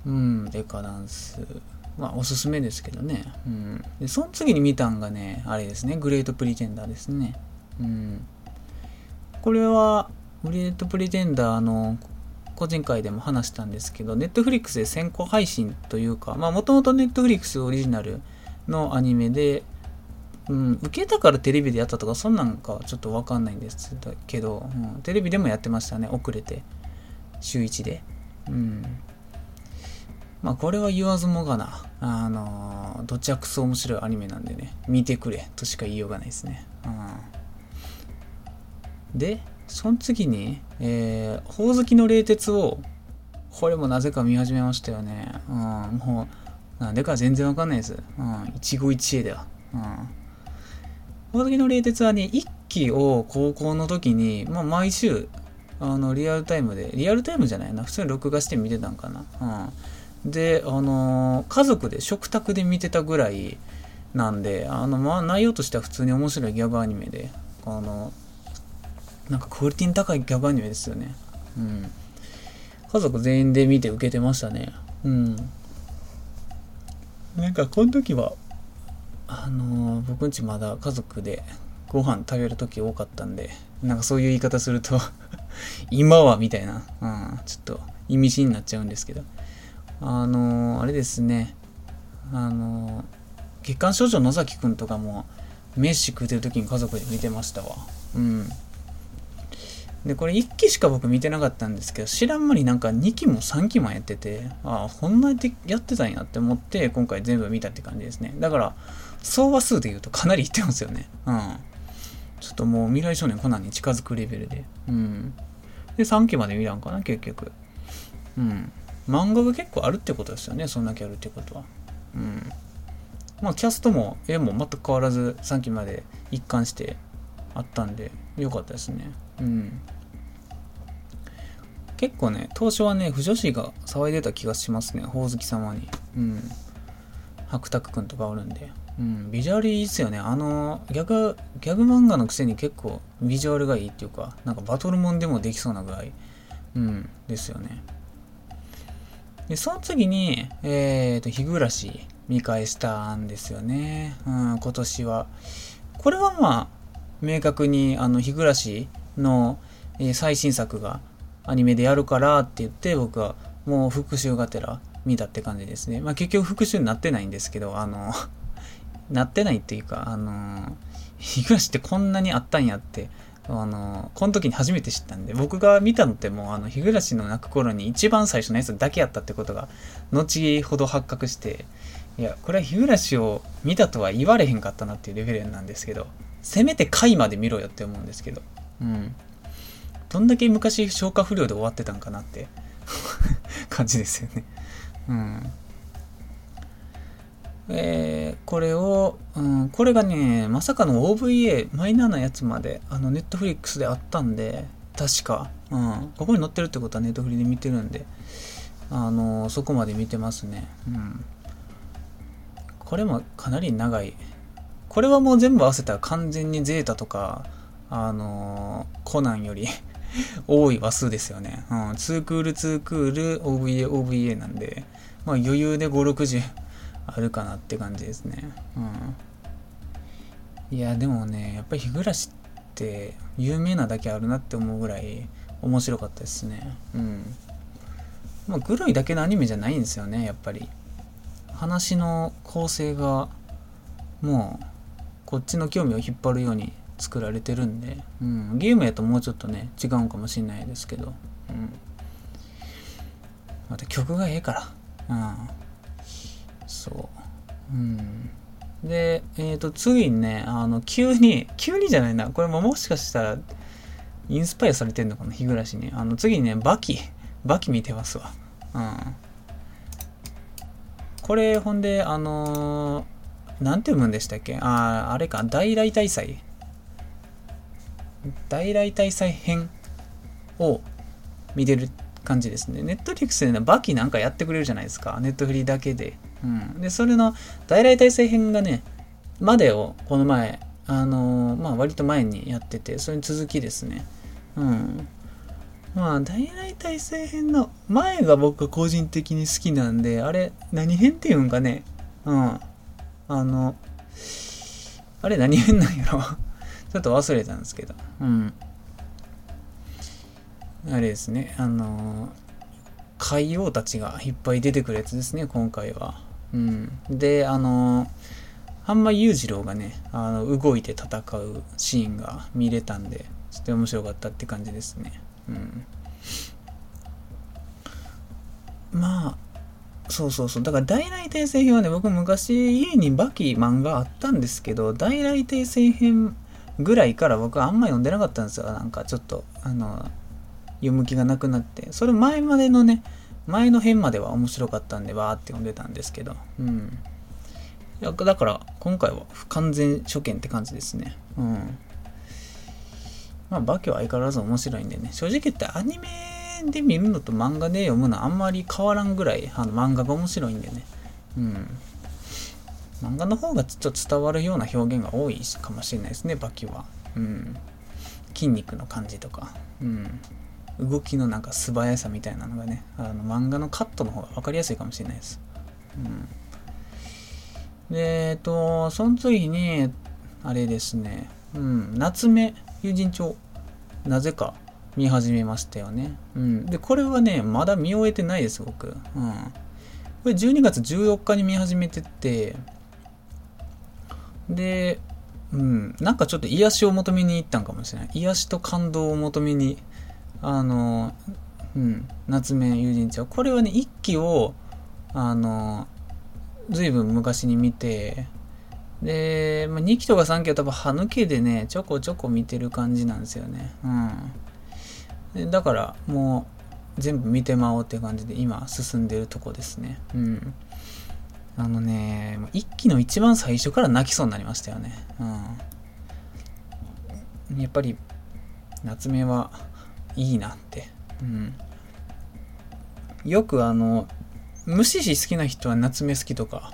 うん、デカダンス。まあ、おすすめですけどね。うん。で、その次に見たんがね、あれですね、グレートプリテンダーですね。うん。これは、グレートプリテンダーの個人会でも話したんですけど、ネットフリックスで先行配信というか、まあもともとネットフリックスオリジナルのアニメで、うん、受けたからテレビでやったとか、そんなんかちょっとわかんないんですけど、うん、テレビでもやってましたね、遅れて。週1で。うん。まあこれは言わずもがな、あのー、どちゃくそ面白いアニメなんでね、見てくれとしか言いようがないですね。うん。で、その次に、えー、ほおずきの冷徹を、これもなぜか見始めましたよね。うん、もう、なんでか全然わかんないです。うん、一期一会では。うん。ほおずきの冷徹はね、一期を高校の時に、まあ、毎週、あの、リアルタイムで、リアルタイムじゃないな、普通に録画して見てたんかな。うん。で、あのー、家族で食卓で見てたぐらいなんで、あの、まあ、内容としては普通に面白いギャグアニメで、あのなんかクオリティの高いギャグアニメですよね。うん。家族全員で見て受けてましたね。うん。なんかこの時は、あのー、僕んちまだ家族でご飯食べる時多かったんで、なんかそういう言い方すると 今はみたいな、うん、ちょっと意味深になっちゃうんですけど、あのー、あれですね、あのー、月刊少女野崎くんとかも、飯食うてる時に家族で見てましたわ。うん。で、これ1期しか僕見てなかったんですけど、知らん間になんか2期も3期もやってて、ああ、こんなやってたんやって思って、今回全部見たって感じですね。だから、総話数で言うとかなりいってますよね。うん。ちょっともう未来少年コナンに近づくレベルで。うん。で、3期まで見たんかな、結局。うん。漫画が結構あるってことですよね、そんだけあるってことは。うん。まあ、キャストも絵も全く変わらず3期まで一貫してあったんで、良かったですね。うん。結構ね、当初はね、不女子が騒いでた気がしますね、ほおずき様に。うん。白沢くんとかおるんで。うん、ビジュアルいいっすよね。あの、ギャグ、ギャグ漫画のくせに結構ビジュアルがいいっていうか、なんかバトルモンでもできそうなぐらい、うん、ですよね。で、その次に、えっ、ー、と、日暮らし見返したんですよね。うん、今年は。これはまあ、明確に、あの、日暮らしの、え、最新作がアニメでやるからって言って、僕はもう復習がてら見たって感じですね。まあ結局復習になってないんですけど、あの なってないっていうか、あのー、日暮ってこんなにあったんやって、あのー、この時に初めて知ったんで、僕が見たのってもう、あの、日暮の泣く頃に一番最初のやつだけやったってことが、後ほど発覚して、いや、これは日暮を見たとは言われへんかったなっていうレベルなんですけど、せめて回まで見ろよって思うんですけど、うん。どんだけ昔消化不良で終わってたんかなって 感じですよね。うん。えー、これを、うん、これがね、まさかの OVA、マイナーなやつまで、あの、ネットフリックスであったんで、確か、うん、ここに載ってるってことはネットフリで見てるんで、あの、そこまで見てますね。うん。これもかなり長い。これはもう全部合わせたら完全にゼータとか、あのコナンより 多い話数ですよね。うん、2クール2クール OVA、OVA なんで、まあ余裕で5、60あるかなって感じですね。うん。いや、でもね、やっぱり日暮らしって有名なだけあるなって思うぐらい面白かったですね。うん。まあ、グロいだけのアニメじゃないんですよね、やっぱり。話の構成が、もう、こっちの興味を引っ張るように作られてるんで、うん、ゲームやともうちょっとね、違うんかもしんないですけど、うん。また曲がええから、うん。そう。うん。で、えっ、ー、と、次にね、あの、急に、急にじゃないな、これももしかしたら、インスパイアされてんのかな、日暮らしに。あの、次にね、バキ、バキ見てますわ。うん。これ、ほんで、あのー、なんて読むんでしたっけ？ああ、あれか、大来大祭。大来大祭編を見てる感じですね。ネットフリックスでね、バキなんかやってくれるじゃないですか。ネットフリだけで。うん。で、それの大来大祭編がね、までをこの前、あのー、まあ割と前にやってて、それに続きですね。うん。まあ、大来大祭編の前が僕個人的に好きなんで、あれ、何編っていうんかね。うん。あの、あれ何編なんやろ ちょっと忘れたんですけど。うん。あれですね、あの海王たちがいっぱい出てくるやつですね、今回は。うん。で、あの半間裕次郎がね、あの動いて戦うシーンが見れたんで、ちょっと面白かったって感じですね。うん。まあ、そうそうそう。だから、大来帝政編はね、僕昔家にバキ漫画あったんですけど、大来帝政編ぐらいから僕はあんま読んでなかったんですよ。なんかちょっと、あの、読む気がなくなって、それ前までのね、前の編までは面白かったんで、わーって読んでたんですけど、うん。だから今回は不完全初見って感じですね。うん。まあ、バケは相変わらず面白いんでね、正直言ってアニメで見るのと漫画で読むのあんまり変わらんぐらい、あの漫画が面白いんでね。うん。漫画の方がちょっと伝わるような表現が多いかもしれないですね、バキは。うん。筋肉の感じとか。うん。動きのなんか素早さみたいなのがね、あの漫画のカットの方が分かりやすいかもしれないです。うん。で、えっと、その次に、あれですね、うん、夏目友人帳、なぜか見始めましたよね。うん。で、これはね、まだ見終えてないです、僕。うん。これ12月14日に見始めてて、で、うん、なんかちょっと癒しを求めに行ったんかもしれない。癒しと感動を求めにあの、うん、夏目友人帳。これはね、一期を、あの、ずいぶん昔に見て、で、まあ、2期とか3期は多分歯抜けでね、ちょこちょこ見てる感じなんですよね。うん。だから、もう、全部見てまおうって感じで今進んでるとこですね。うん。あのね、一期の一番最初から泣きそうになりましたよね。うん。やっぱり、夏目はいいなって。うん。よくあの、無視し好きな人は夏目好きとか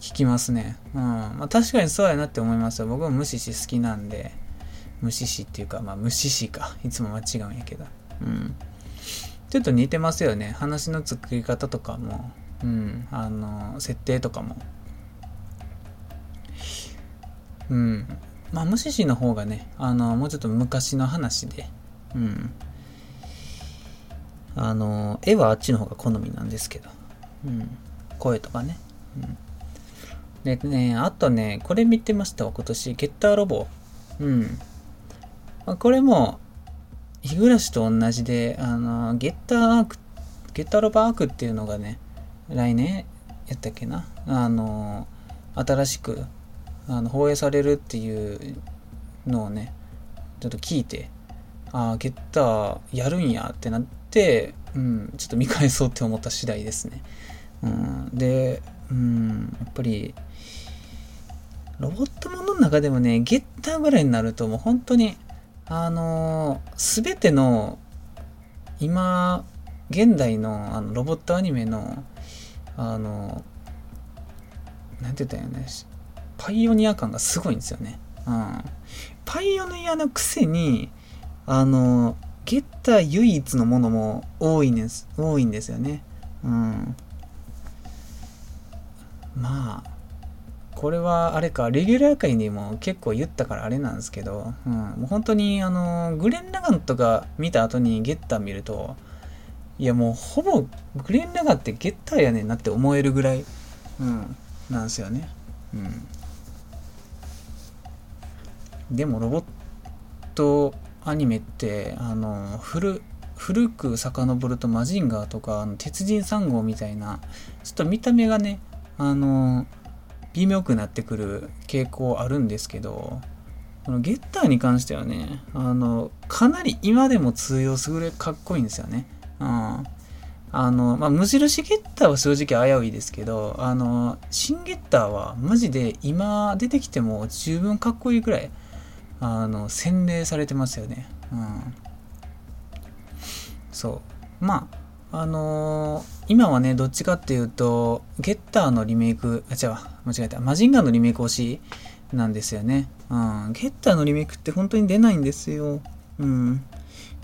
聞きますね。うん。まあ確かにそうやなって思いますよ。僕も無視し好きなんで、無視しっていうか、まあ無視しか。いつも間違うんやけど。うん。ちょっと似てますよね。話の作り方とかも、うん。あの、設定とかも。うん。まあ無視しの方がね、あの、もうちょっと昔の話で、うん。あの、絵はあっちの方が好みなんですけど、うん。声とかね。うんでね、あとね、これ見てましたわ、今年。ゲッターロボ。うん。これも、日暮らしと同じで、あの、ゲッターアーク、ゲッターロボアークっていうのがね、来年やったっけな？あの、新しく、あの、放映されるっていうのをね、ちょっと聞いて、ああ、ゲッターやるんやってなって、うん、ちょっと見返そうって思った次第ですね。うん、で、うん、やっぱり、ロボットものの中でもね、ゲッターぐらいになるともう本当に、あのす、べての、今、現代のあのロボットアニメの、あのなんて言ったらいいね、パイオニア感がすごいんですよね。うん。パイオニアのくせに、あの、ゲッター唯一のものも多いんです、多いんですよね。うん。まあ、これはあれか、レギュラー界にも結構言ったからあれなんですけど、うん、もう本当にあの、グレン・ラガンとか見た後にゲッター見ると、いやもうほぼグレン・ラガンってゲッターやねんなって思えるぐらい、うん、なんですよね。うん。でもロボットアニメって、あの、古、古く遡るとマジンガーとか、あの鉄人3号みたいな、ちょっと見た目がね、あの、微妙くなってくる傾向あるんですけど、このゲッターに関してはね、あの、かなり今でも通用するぐかっこいいんですよね。うん。あの、まあ、無印ゲッターは正直危ういですけど、あの、新ゲッターはマジで今出てきても十分かっこいいくらい、あの、洗礼されてますよね。うん。そう。まあ、あのー、今はね、どっちかっていうと、ゲッターのリメイク、あ、違う、間違えた。マジンガーのリメイク推しなんですよね。うん。ゲッターのリメイクって本当に出ないんですよ。うん。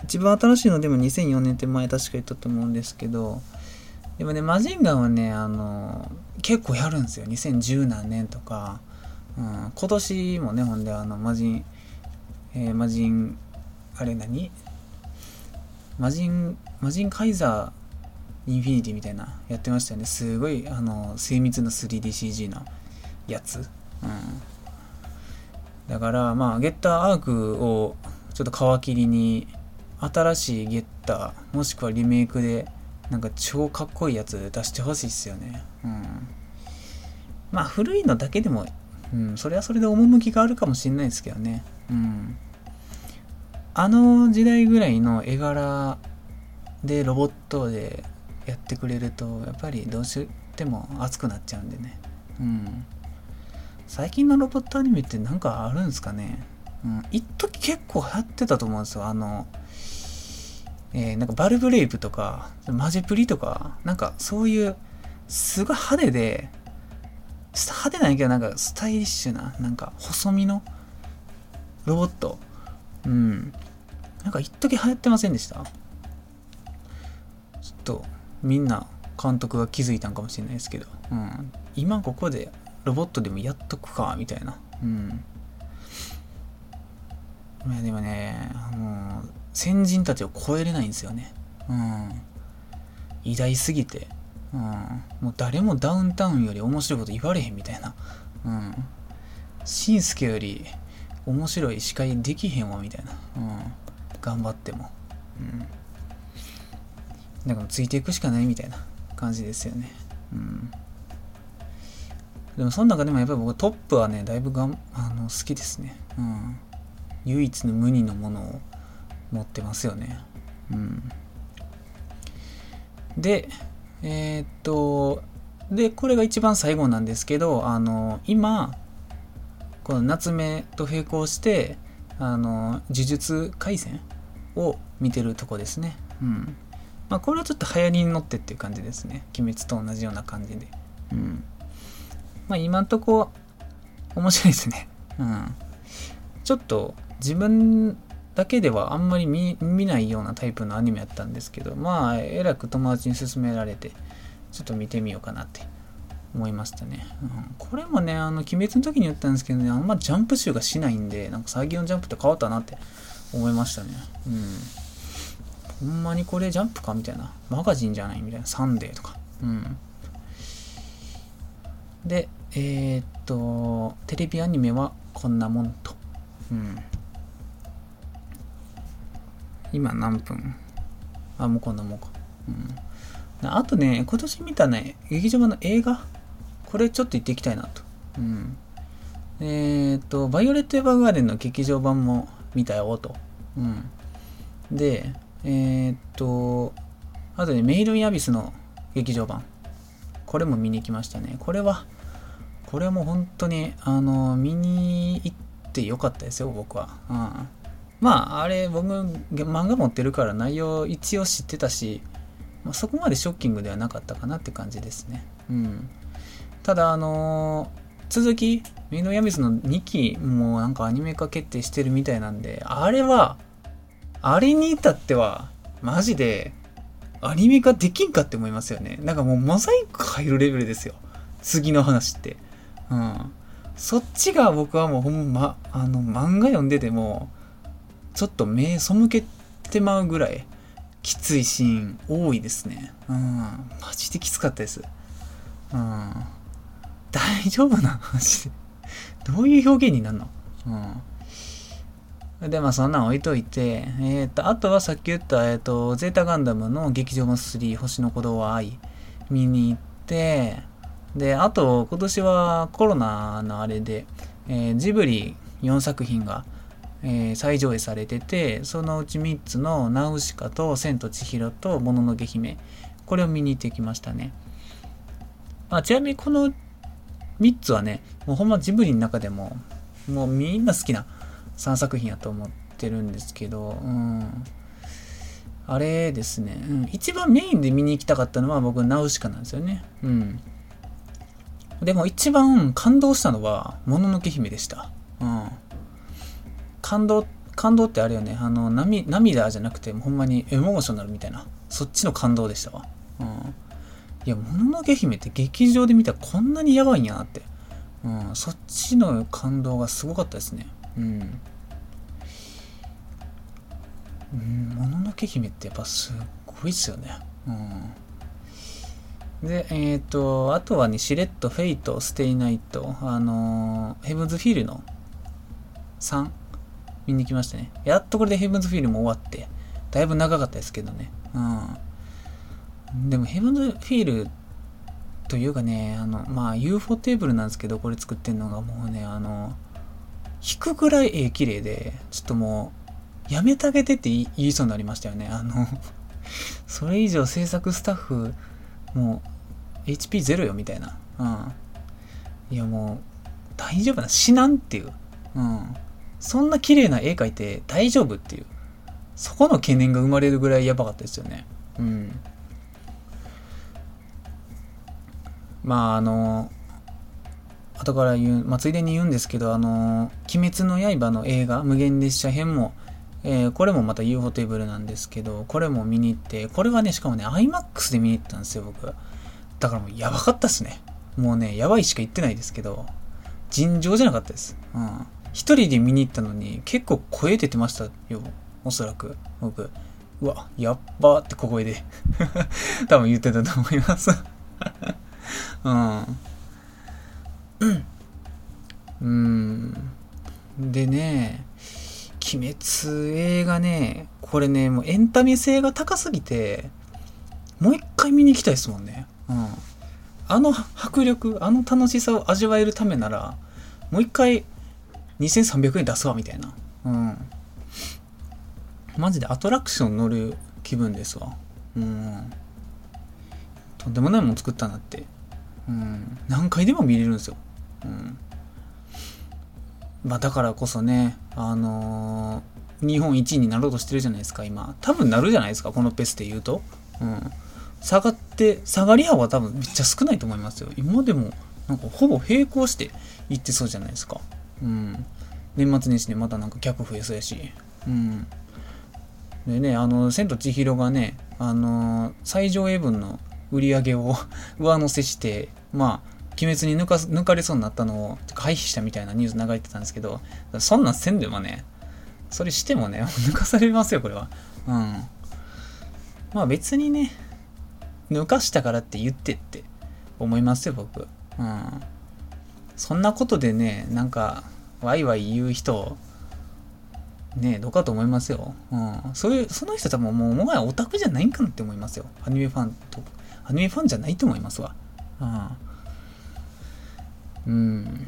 一番新しいのでも2004年って前確か言ったと思うんですけど、でもね、マジンガーはね、あのー、結構やるんですよ。2010何年とか。うん。今年もね、ほんで、あの、マジン、えー、マジン、あれ何？マジン、マジンカイザーインフィニティみたいなやってましたよね。すごい、あの、精密な 3DCG のやつ。うん。だから、まあ、ゲッターアークをちょっと皮切りに、新しいゲッター、もしくはリメイクで、なんか超かっこいいやつ出してほしいっすよね。うん。まあ、古いのだけでも、うん、それはそれで趣があるかもしれないですけどね。うん。あの時代ぐらいの絵柄でロボットでやってくれるとやっぱりどうしても熱くなっちゃうんでね。うん。最近のロボットアニメって何かあるんですかね。うん。一時結構流行ってたと思うんですよ。あのえー、なんかバルブレイプとかマジプリとかなんかそういうすごい派手で派手なんやけどなんかスタイリッシュななんか細身のロボット。うん。なんか一時流行ってませんでした？とみんな監督が気づいたんかもしれないですけど、うん、今ここでロボットでもやっとくかみたいな。うん。いやでもねもう先人たちを超えれないんですよね。うん。偉大すぎて。うん。もう誰もダウンタウンより面白いこと言われへんみたいな。うん。しんすけより面白い司会できへんわみたいな。うん。頑張っても。うん。だからついていくしかないみたいな感じですよね。うん。でもその中でもやっぱり僕トップはねだいぶがんあの好きですね。うん。唯一の無二のものを持ってますよね。うん。でえー、っとでこれが一番最後なんですけどあの今この夏目と並行してあの呪術廻戦を見てるとこですね。うん。まあこれはちょっと流行りに乗ってっていう感じですね。鬼滅と同じような感じで。うん。まあ今んとこ面白いですね。うん。ちょっと自分だけではあんまり見ないようなタイプのアニメやったんですけどまあえらく友達に勧められてちょっと見てみようかなって思いましたね、うん、これもねあの鬼滅の時に言ったんですけどねあんまジャンプ集がしないんでなんか最近のジャンプって変わったなって思いましたね。うんほんまにこれジャンプか？みたいなマガジンじゃない？みたいなサンデーとか。うん。でえー、っとテレビアニメはこんなもんと。うん。今何分？あもうこんなもんか。うん。あとね、今年見たね、劇場版の映画、これちょっと言っていきたいなと。うん。えっ、と、バイオレット・エヴァーガーデンの劇場版も見たよと。うん。で、えっ、と、あとね、メイド・イン・アビスの劇場版。これも見に行きましたね。これは、これも本当に、あの、見に行ってよかったですよ、僕は。うん。まあ、あれ、僕、漫画持ってるから内容一応知ってたし、まあ、そこまでショッキングではなかったかなって感じですね。うん。ただ、あの、続き、メイドヤミスの2期もなんかアニメ化決定してるみたいなんで、あれは、あれに至っては、マジで、アニメ化できんかって思いますよね。なんかもうモザイク入るレベルですよ。次の話って。うん。そっちが僕はもうほんま、あの、漫画読んでても、ちょっと目背けてまうぐらい、きついシーン多いですね。うん。マジできつかったです。うん。大丈夫な話で。どういう表現になるの？うん。で、まあそんなん置いといて、えっ、ー、と、あとはさっき言った、えっ、ー、と、ゼータガンダムの劇場版3、星の鼓動は愛、見に行って、で、あと、今年はコロナのあれで、えー、ジブリ4作品が、えー、再上映されててそのうち3つの「ナウシカ」と「千と千尋」と「もののけ姫」これを見に行ってきましたね、あ、ちなみにこの3つはねもうほんまジブリの中でももうみんな好きな3作品やと思ってるんですけどうん。あれですね、うん、一番メインで見に行きたかったのは僕ナウシカなんですよね。うん。でも一番感動したのは「もののけ姫」でした。うん。感動感動ってあるよね。あの涙じゃなくてほんまにエモーショナルみたいな。そっちの感動でしたわ。うん。いや「もののけ姫」って劇場で見たらこんなにやばいんやなって、うん、そっちの感動がすごかったですね。うんもののけ姫ってやっぱすっごいっすよねうんで、えっ、ー、と、あとはね、しれっと Fate、stay night、あのー、 Heaven's Feel の3見に来ましたね。やっとこれで Heaven's Feel も終わって、だいぶ長かったですけどね。うん。でも Heaven's Feel というかね、あの、まあ UFO テーブルなんですけど、これ作ってんのがもうね、あの、引くぐらい絵綺麗で、ちょっともう、やめてあげてって言いそうになりましたよね。あの それ以上制作スタッフ、もう、HP0 よみたいな。うん。いやもう、大丈夫な、死なんっていう。うん。そんな綺麗な絵描いて大丈夫っていう、そこの懸念が生まれるぐらいやばかったですよね。うん。まあ、あの、後から言う、まあ、ついでに言うんですけど、あの、鬼滅の刃の映画、無限列車編も、えー、これもまた UFO テーブルなんですけど、これも見に行って、これはね、しかもね、IMAX で見に行ったんですよ、僕。だからもうやばかったっすね。もうね、やばいしか言ってないですけど、尋常じゃなかったです。うん。一人で見に行ったのに結構声出てましたよ。おそらく。僕。うわ、やっばーって小声で 多分言ってたと思いますうん。うん。でね、鬼滅映画ね、これね、もうエンタメ性が高すぎて、もう一回見に行きたいですもんね。うん。あの迫力、あの楽しさを味わえるためなら、もう一回2300円出すわ、みたいな。うん。マジでアトラクション乗る気分ですわ。うん。とんでもないもん作ったなって。うん。何回でも見れるんですよ。うん。まあだからこそね、あのー、日本一位になろうとしてるじゃないですか、今。多分なるじゃないですか、このペースで言うと。うん。下がって、下がり幅は多分めっちゃ少ないと思いますよ。今でも、なんかほぼ並行していってそうじゃないですか。うん。年末年始でまたなんか客増えそうやし。うん。でね、あの、千と千尋がね、あの、最上映分の売り上げを 上乗せして、まあ、鬼滅に抜か抜かれそうになったのを回避したみたいなニュース流れてたんですけど、そんなんせんでもね、それしてもね、抜かされますよ、これは。うん。まあ別にね、抜かしたからって言ってって思いますよ、僕。うん。そんなことでね、なんか、ワイワイ言う人、ねどうかと思いますよ。うん。そういう、その人多分もう、もはやオタクじゃないんかなって思いますよ。アニメファンと。アニメファンじゃないと思いますわ。うん。うん。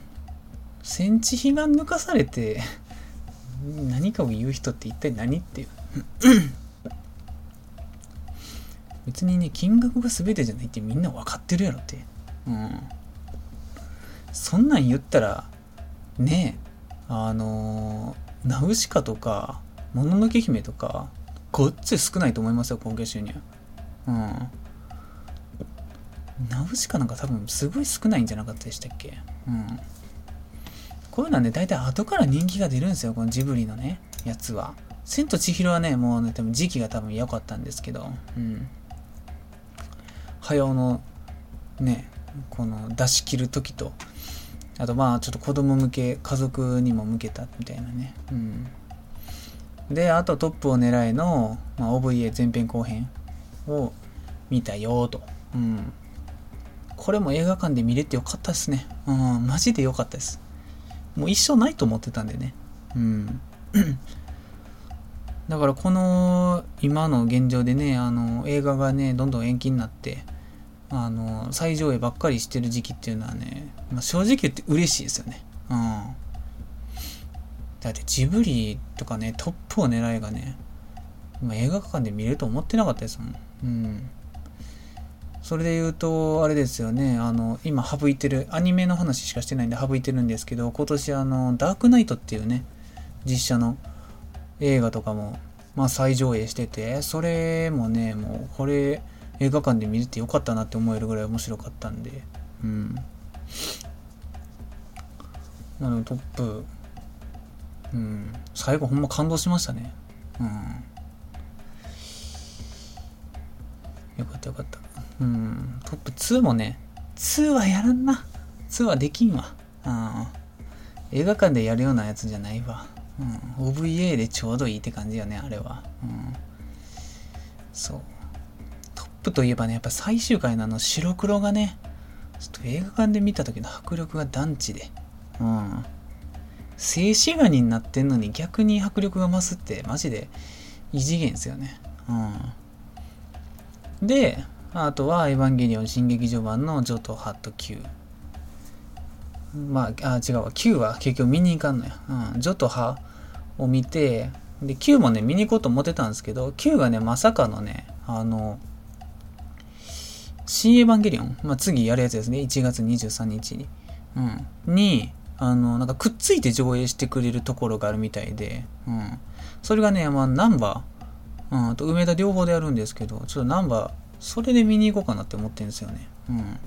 センチ比が抜かされて 何かを言う人って一体何っていう 別にね、金額が全てじゃないってみんな分かってるやろって。うん。そんなん言ったら、ねえ、あのー、ナウシカとか、もののけ姫とか、ごっつい少ないと思いますよ、興行収入。うん。ナウシカなんか多分すごい少ないんじゃなかったでしたっけ？うん。こういうのはね、大体後から人気が出るんですよ、このジブリのね、やつは。千と千尋はね、もうね、多分時期が多分良かったんですけど、うん。早尾の、ね、この出し切る時と、あとまあちょっと子供向け、家族にも向けたみたいなね。うん。で、あとトップを狙いの、まあ、OVA 前編後編を見たよと。うん。これも映画館で見れてよかったですね。うん、マジでよかったです。もう一生ないと思ってたんでね。うん。だからこの今の現状でね、あの映画がね、どんどん延期になって、あの最上映ばっかりしてる時期っていうのはね、まあ、正直言って嬉しいですよね。うん。だってジブリとかね、トップを狙いがね、まあ、映画館で見れると思ってなかったですもん。うん。それで言うと、あれですよね、あの、今省いてる、アニメの話しかしてないんで省いてるんですけど、今年あの、ダークナイトっていうね、実写の映画とかも、まあ再上映してて、それもね、もうこれ映画館で見れてよかったなって思えるぐらい面白かったんで、うん。あの、トップ、うん、最後ほんま感動しましたね。うん。よかったよかった。うん、トップ2もね、2はやらんな。2はできんわ。うん。映画館でやるようなやつじゃないわ。うん。OVA でちょうどいいって感じよね、あれは。うん。そう。トップといえばね、やっぱ最終回のあの白黒がね、ちょっと映画館で見た時の迫力が団地で。うん。静止画になってんのに逆に迫力が増すってマジで異次元ですよね。うん。で、あとは、エヴァンゲリオン新劇場版のジョトハット Q。まあ、あ、違うわ。Q は結局見に行かんのや。うん。ジョトハを見て、で、Q もね、見に行こうと思ってたんですけど、Q がね、まさかのね、あの、新エヴァンゲリオン、まあ、次やるやつですね。1月23日に。うん。に、あの、なんかくっついて上映してくれるところがあるみたいで、うん。それがね、まあ、ナンバー、うん、と梅田両方でやるんですけど、ちょっとナンバー、それで見に行こうかなって思ってるんですよね。うん。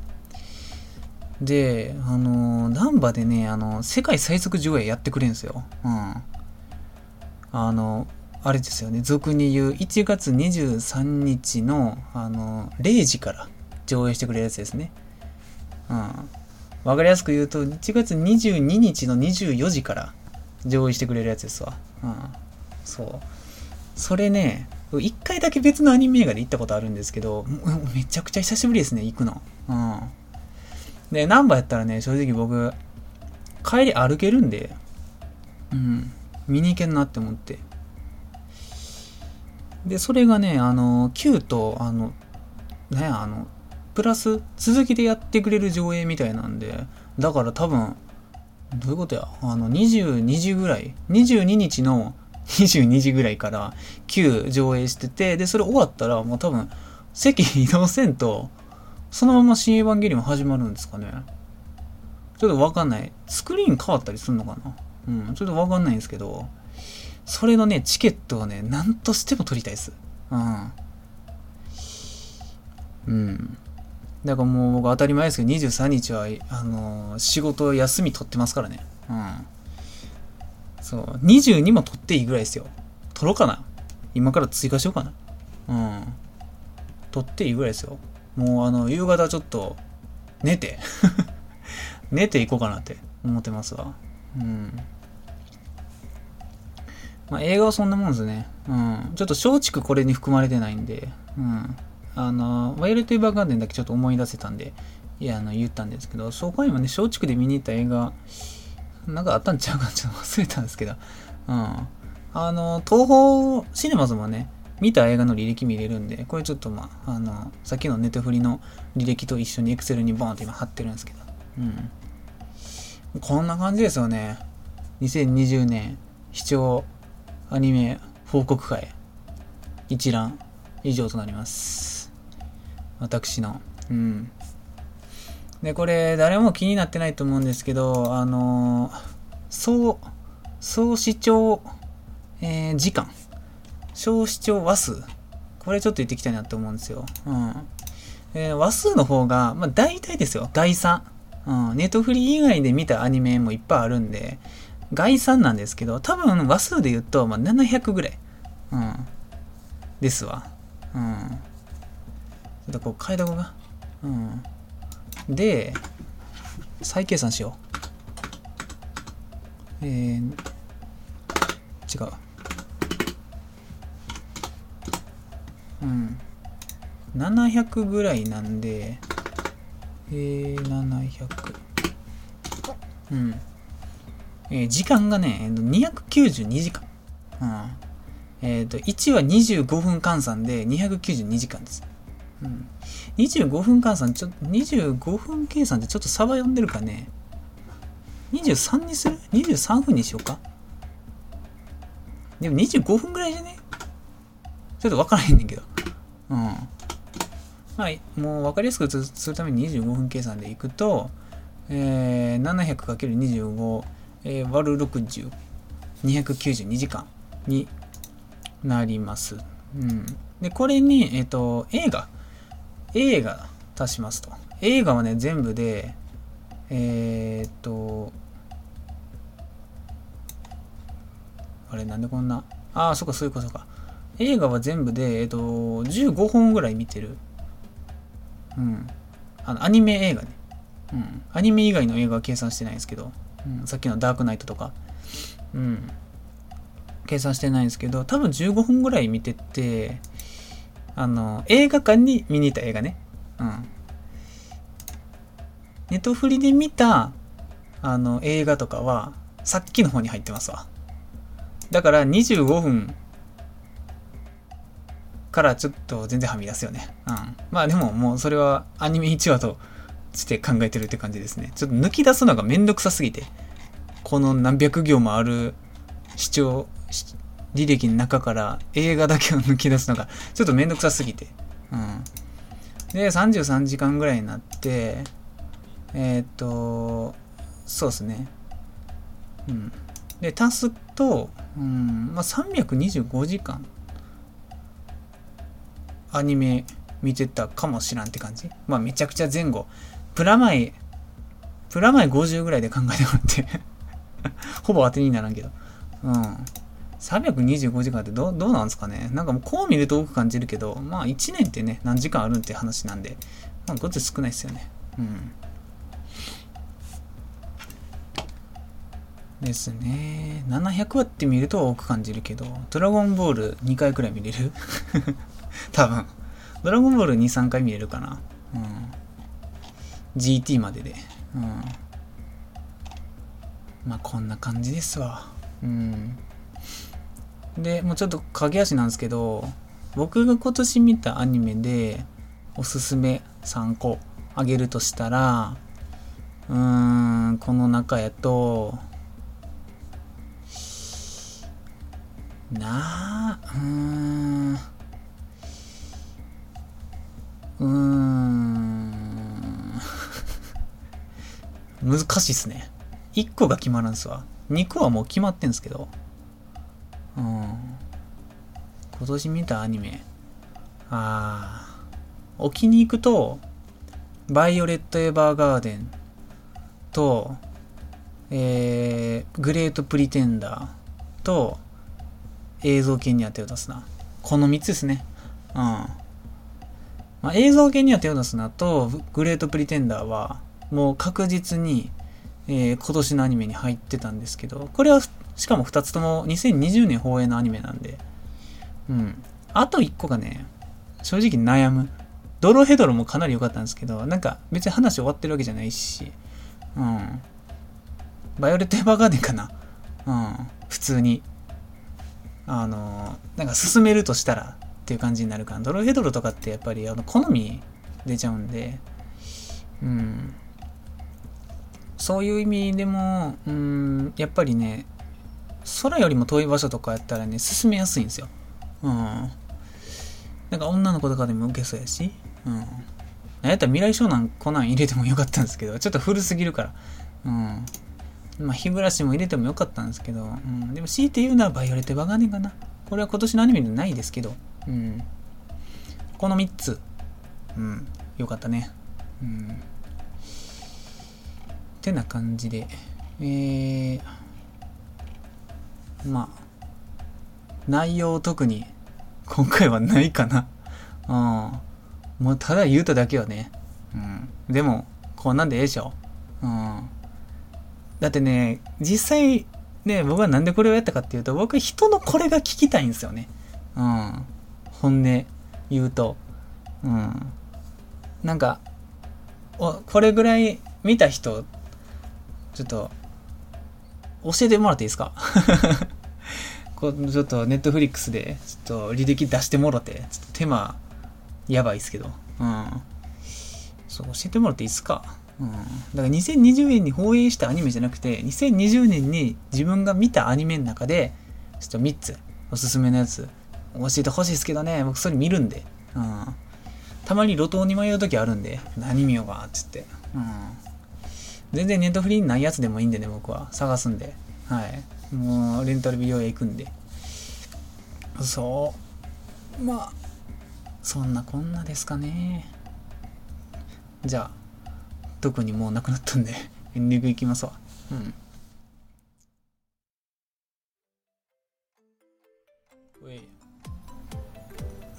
で、あのー、ナンバでね、あの、世界最速上映やってくれるんですよ。うん。あの、あれですよね、俗に言う1月23日の、あの、0時から上映してくれるやつですね。うん。わかりやすく言うと、1月22日の24時から上映してくれるやつですわ。うん。そう。それね、一回だけ別のアニメ映画で行ったことあるんですけど、めちゃくちゃ久しぶりですね、行くの。うん。で、ナンバーやったらね、正直僕、帰り歩けるんで、うん。見に行けんなって思ってでそれがねあの Q とあのねあのプラス続きでやってくれる上映みたいなんでだから多分どういうことや？あの22時ぐらい？22日の22時ぐらいから9上映しててでそれ終わったらもう多分席移動せんとそのまま新エヴァンゲリオン始まるんですかね。ちょっとわかんない。スクリーン変わったりするのかな。うんちょっとわかんないんですけどそれのねチケットをね何としても取りたいです。うん。うん。だからもう僕当たり前ですけど23日はあのー、仕事休み取ってますからね。うん。そう22も取っていいぐらいですよ。取ろうかな。今から追加しようかな。うん。取っていいぐらいですよ。もうあの夕方ちょっと寝て。寝ていこうかなって思ってますわ。うん。まあ映画はそんなもんですね。うん。ちょっと松竹これに含まれてないんで。うん。あの、ワイルド・エヴァーガーデンだけちょっと思い出せたんで、いや、あの、言ったんですけど、そこにもね、松竹で見に行った映画、なんかあったんちゃうかちょっと忘れたんですけど、うん。あの、東宝シネマズもね、見た映画の履歴見れるんで、これちょっとまあ、あの、さっきのネットフリの履歴と一緒にエクセルにボーンって今貼ってるんですけど、うん。こんな感じですよね。2020年視聴アニメ報告会一覧以上となります。私の。うん。で、これ、誰も気になってないと思うんですけど、あのー、総、総視聴、えー、時間、総視聴話数、これちょっと言っていきたいなと思うんですよ。うん。えー、話数の方が、まあ大体ですよ、概算。うん。ネットフリー以外で見たアニメもいっぱいあるんで、概算なんですけど、多分話数で言うと、まあ、700ぐらい。うん。ですわ。うん。ちょっとこう変えとこうか。うん。で、再計算しよう。えー、違う。うん。700ぐらいなんで、えー、700。うん。えー、時間がね、292時間。うん。えっ、ー、と、1は25分換算で292時間です。うん。25分換算、ちょ、25分計算ってちょっとサバ読んでるかね。23にする ?23 分にしようか。でも25分ぐらいじゃね？ちょっと分からへんねんけど。うん。まあ、もう分かりやすくするために25分計算でいくと、えー、700×25、えー、割る60、292時間になります。うん。で、これに、えっ、ー、と、映画。映画足しますと。映画はね、全部で、えー、っと、あれ、なんでこんな、ああ、そっか、そういうことか。映画は全部で、えっと、15本ぐらい見てる。うん。あの、アニメ映画ね。うん。アニメ以外の映画は計算してないんですけど、うん、さっきのダークナイトとか、うん。計算してないんですけど、多分15本ぐらい見てて、あの、映画館に見に行った映画ね。うん。ネトフリで見た、あの、映画とかは、さっきの方に入ってますわ。だから25分からちょっと全然はみ出すよね。うん。まあでももうそれはアニメ1話として考えてるって感じですね。ちょっと抜き出すのがめんどくさすぎて。この何百行もある視聴、履歴の中から映画だけを抜き出すのが ちょっとめんどくさすぎて。うん。で、33時間ぐらいになって、えー、っと、そうですね。うん。で、足すと、うん、まあ、325時間、アニメ見てたかもしらんって感じ。まあ、めちゃくちゃ前後。プラマイ、プラマイ50ぐらいで考えてもらって ほぼ当てにならんけど。うん。325時間ってどどうなんですかね？なんかもうこう見ると多く感じるけど、まあ1年ってね、何時間あるんって話なんで、まあごっつ少ないですよね。うん。ですね。700話って見ると多く感じるけど、ドラゴンボール2回くらい見れる？多分。ドラゴンボール2、3回見れるかな？うん。GT までで。うん。まあこんな感じですわ。うん。で、もうちょっと駆け足なんですけど、僕が今年見たアニメで、おすすめ3個あげるとしたら、うーん、この中やと、なあ、うーん、うーん、難しいっすね。1個が決まらんすわ。2個はもう決まってんすけど。うん。今年見たアニメ。ああ。置きに行くと、バイオレット・エヴァーガーデンと、えー、グレート・プリテンダーと、映像系には手を出すな。この3つですね。うん。まあ、映像系には手を出すなと、グレート・プリテンダーは、もう確実に、えー、今年のアニメに入ってたんですけど、これは、しかも2つとも2020年放映のアニメなんで、うん。あと1個がね、正直悩む。ドロヘドロもかなり良かったんですけど、なんか別に話終わってるわけじゃないし、うん。バイオレット・エヴァーガーデンかな。うん。普通に。あの、なんか進めるとしたらっていう感じになるから、ドロヘドロとかってやっぱりあの好み出ちゃうんで、うん。そういう意味でも、うん、やっぱりね、空よりも遠い場所とかやったらね、進めやすいんですよ。うん。なんか女の子とかでも受けそうやし、うん。なんやったら未来湘南コナン入れてもよかったんですけど、ちょっと古すぎるから。うん。まあ、日暮らしも入れてもよかったんですけど、うん。でも強いて言うならバイオレット・バガネかな。これは今年のアニメでないですけど、うん。この3つ、うん。よかったね。うん。ってな感じで、えー、まあ、内容特に今回はないかな。うん。もうただ言うただけはね。うん。でも、こんなんでええでしょ。うん。だってね、実際、ね、僕はなんでこれをやったかっていうと、僕人のこれが聞きたいんですよね。うん。本音言うと。うん。なんか、おこれぐらい見た人、ちょっと、教えてもらっていいですか？こちょっとネットフリックスで、ちょっと履歴出してもろて、ちょっと手間やばいっすけど。うん。そう、教えてもらっていいっすか？うん。だから2020年に放映したアニメじゃなくて、2020年に自分が見たアニメの中で、ちょっと3つ、おすすめのやつ、教えてほしいですけどね、僕それ見るんで。うん。たまに路頭に迷う時あるんで、何見ようか、っつって。うん。全然ネットフリーにないやつでもいいんでね、僕は。探すんで。はい。もう、レンタル美容へ行くんで。そう。まあ、そんなこんなですかね。じゃあ、特にもうなくなったんで、エンディングいきますわ。うん。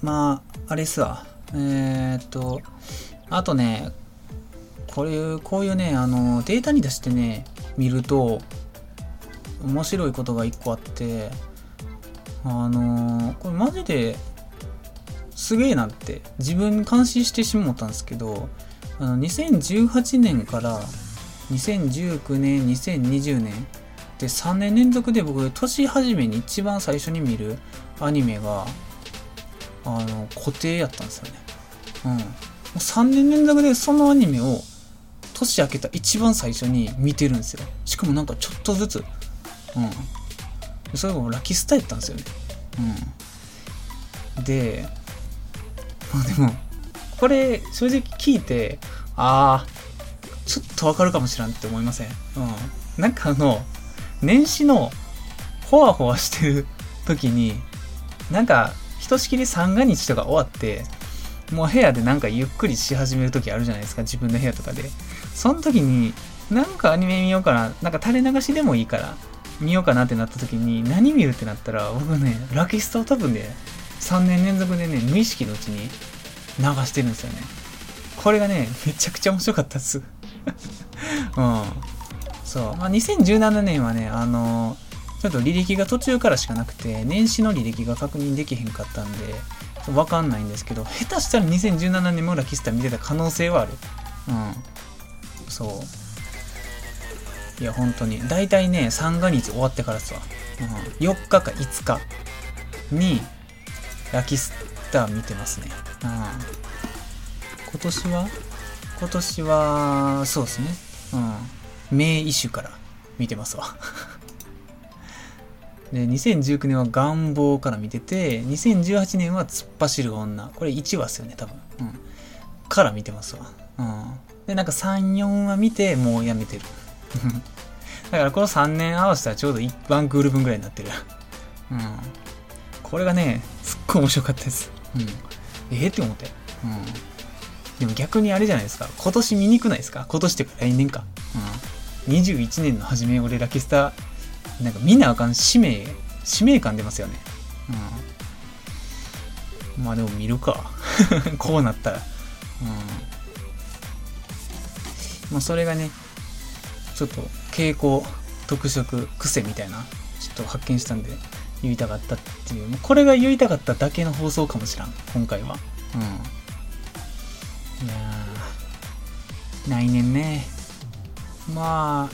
まあ、あれっすわ。えー、っと、あとね、こういう、こういうね、あの、データに出してね、見ると、面白いことが一個あって、あのこれマジですげえなって自分に感心してしもったんですけどあの2018年から2019年2020年で3年連続で僕年始めに一番最初に見るアニメがあの固定やったんですよね。うん。3年連続でそのアニメを年明けた一番最初に見てるんですよしかもなんかちょっとずつうんそれがラッキースタやったんですよねうんでまあでも、これ正直聞いて、ああ、ちょっとわかるかもしらんって思いません？うん。なんかあの、年始のほわほわしてる時に、なんか、ひとしきり三が日とか終わって、もう部屋でなんかゆっくりし始める時あるじゃないですか、自分の部屋とかで。その時に、なんかアニメ見ようかな、なんか垂れ流しでもいいから、見ようかなってなった時に、何見るってなったら、僕ね、ラキスタを多分ね、3年連続でね、無意識のうちに流してるんですよね。これがね、めちゃくちゃ面白かったっす。うん。そう。まあ、2017年はね、あのちょっと履歴が途中からしかなくて、年始の履歴が確認できへんかったんで、わかんないんですけど、下手したら2017年もラキスタ見てた可能性はある。うん。そう。いや、本当に。大体ね、三が日終わってからさ、うん、4日か5日にラキスター見てますね。うん、今年は？今年は、そうですね。うん。名イシュから見てますわ。で、2019年は願望から見てて、2018年は突っ走る女。これ1話っすよね、多分。うん。から見てますわ。うん。で、なんか3、4話見て、もうやめてる。だからこの3年合わせたらちょうど1ワンクール分ぐらいになってる。うん。これがね、すっごい面白かったです。うん。ええって思って。うん。でも逆にあれじゃないですか。今年見にくないですか？今年ってか来年か。うん。21年の初め、俺ラキスタ、なんか見なあかん使命、使命感出ますよね。うん。まあでも見るか。こうなったら。うん。まあそれがね、ちょっと傾向、特色、癖みたいな、ちょっと発見したんで、言いたかったっていう、これが言いたかっただけの放送かもしらん、今回は。うん。いや来年ね。ま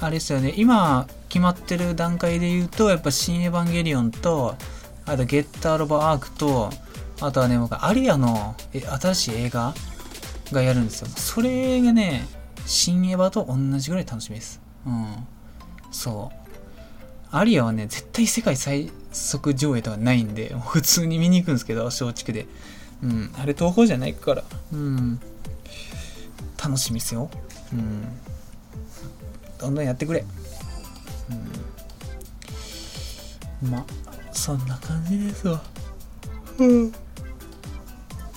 あ、あれですよね、今決まってる段階で言うと、やっぱ新エヴァンゲリオンと、あとゲッターロバアークと、あとはね、僕、アリアのえ新しい映画がやるんですよ。それがね、新エヴァと同じぐらい楽しみです。うん。そう。アリアはね、絶対世界最速上映とかないんで、普通に見に行くんですけど、松竹で。うん。あれ、東宝じゃないから。うん。楽しみっすよ。うん。どんどんやってくれ。うん。ま、そんな感じですわ。うん。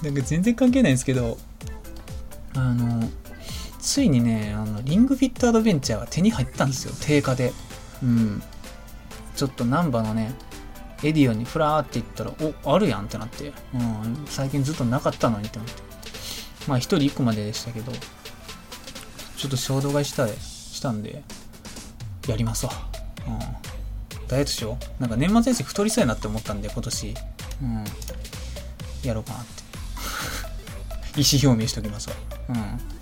なんか全然関係ないんですけど、あの、ついにね、あの、リングフィットアドベンチャーが手に入ったんですよ、定価で。うん。ちょっと難波のね、エディオンにフラーって言ったら、お、あるやんってなって、うん、最近ずっとなかったのにって思って。まあ一人一個まででしたけど、ちょっと衝動買いしたしたんで、やりますわ。うん。ダイエットしよう。なんか年末年始太りそうやなって思ったんで、今年。うん。やろうかなって。意思表明しておきますわ。うん。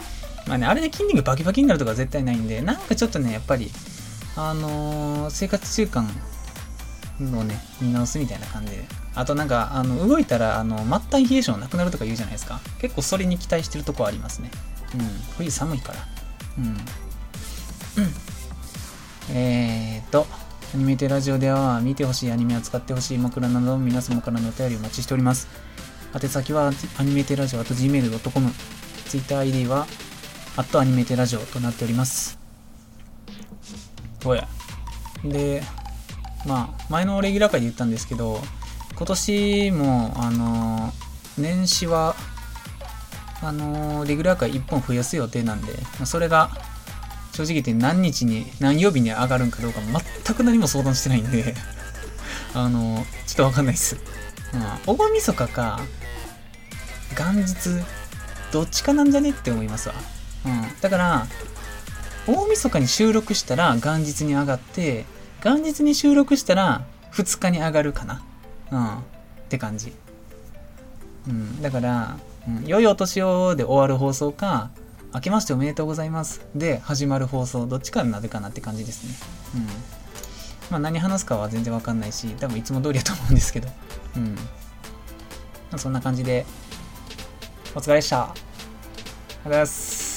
まあね、あれで筋肉バキバキになるとか絶対ないんで、なんかちょっとね、やっぱり、あのー、生活習慣をね、見直すみたいな感じで。あとなんか、あの、動いたら、あの、末端冷え性なくなるとか言うじゃないですか。結構それに期待してるとこありますね。うん。冬寒いから。うん。うん。えーと、アニメテラジオでは見てほしいアニメを使ってほしい枕など皆様からのお便りをお待ちしております。宛先はアニメテラジオと .gmail.com。TwitterID は、アットアニメテラジオとなっております。おや。で、まあ、前のレギュラー会で言ったんですけど、今年も、あの、年始は、あの、レギュラー会1本増やす予定なんで、まあ、それが、正直言って何日に、何曜日に上がるんかどうか全く何も相談してないんで あの、ちょっとわかんないっす。まあ、大晦日か、元日、どっちかなんじゃねって思いますわ。うん。だから、大晦日に収録したら元日に上がって、元日に収録したら2日に上がるかな。うん。って感じ。うん。だから、うん、良いお年をで終わる放送か、明けましておめでとうございますで始まる放送、どっちかになるかなって感じですね。うん。まあ何話すかは全然わかんないし、多分いつも通りだと思うんですけど。うん。まあ、そんな感じで、お疲れでした。ありがとうございます。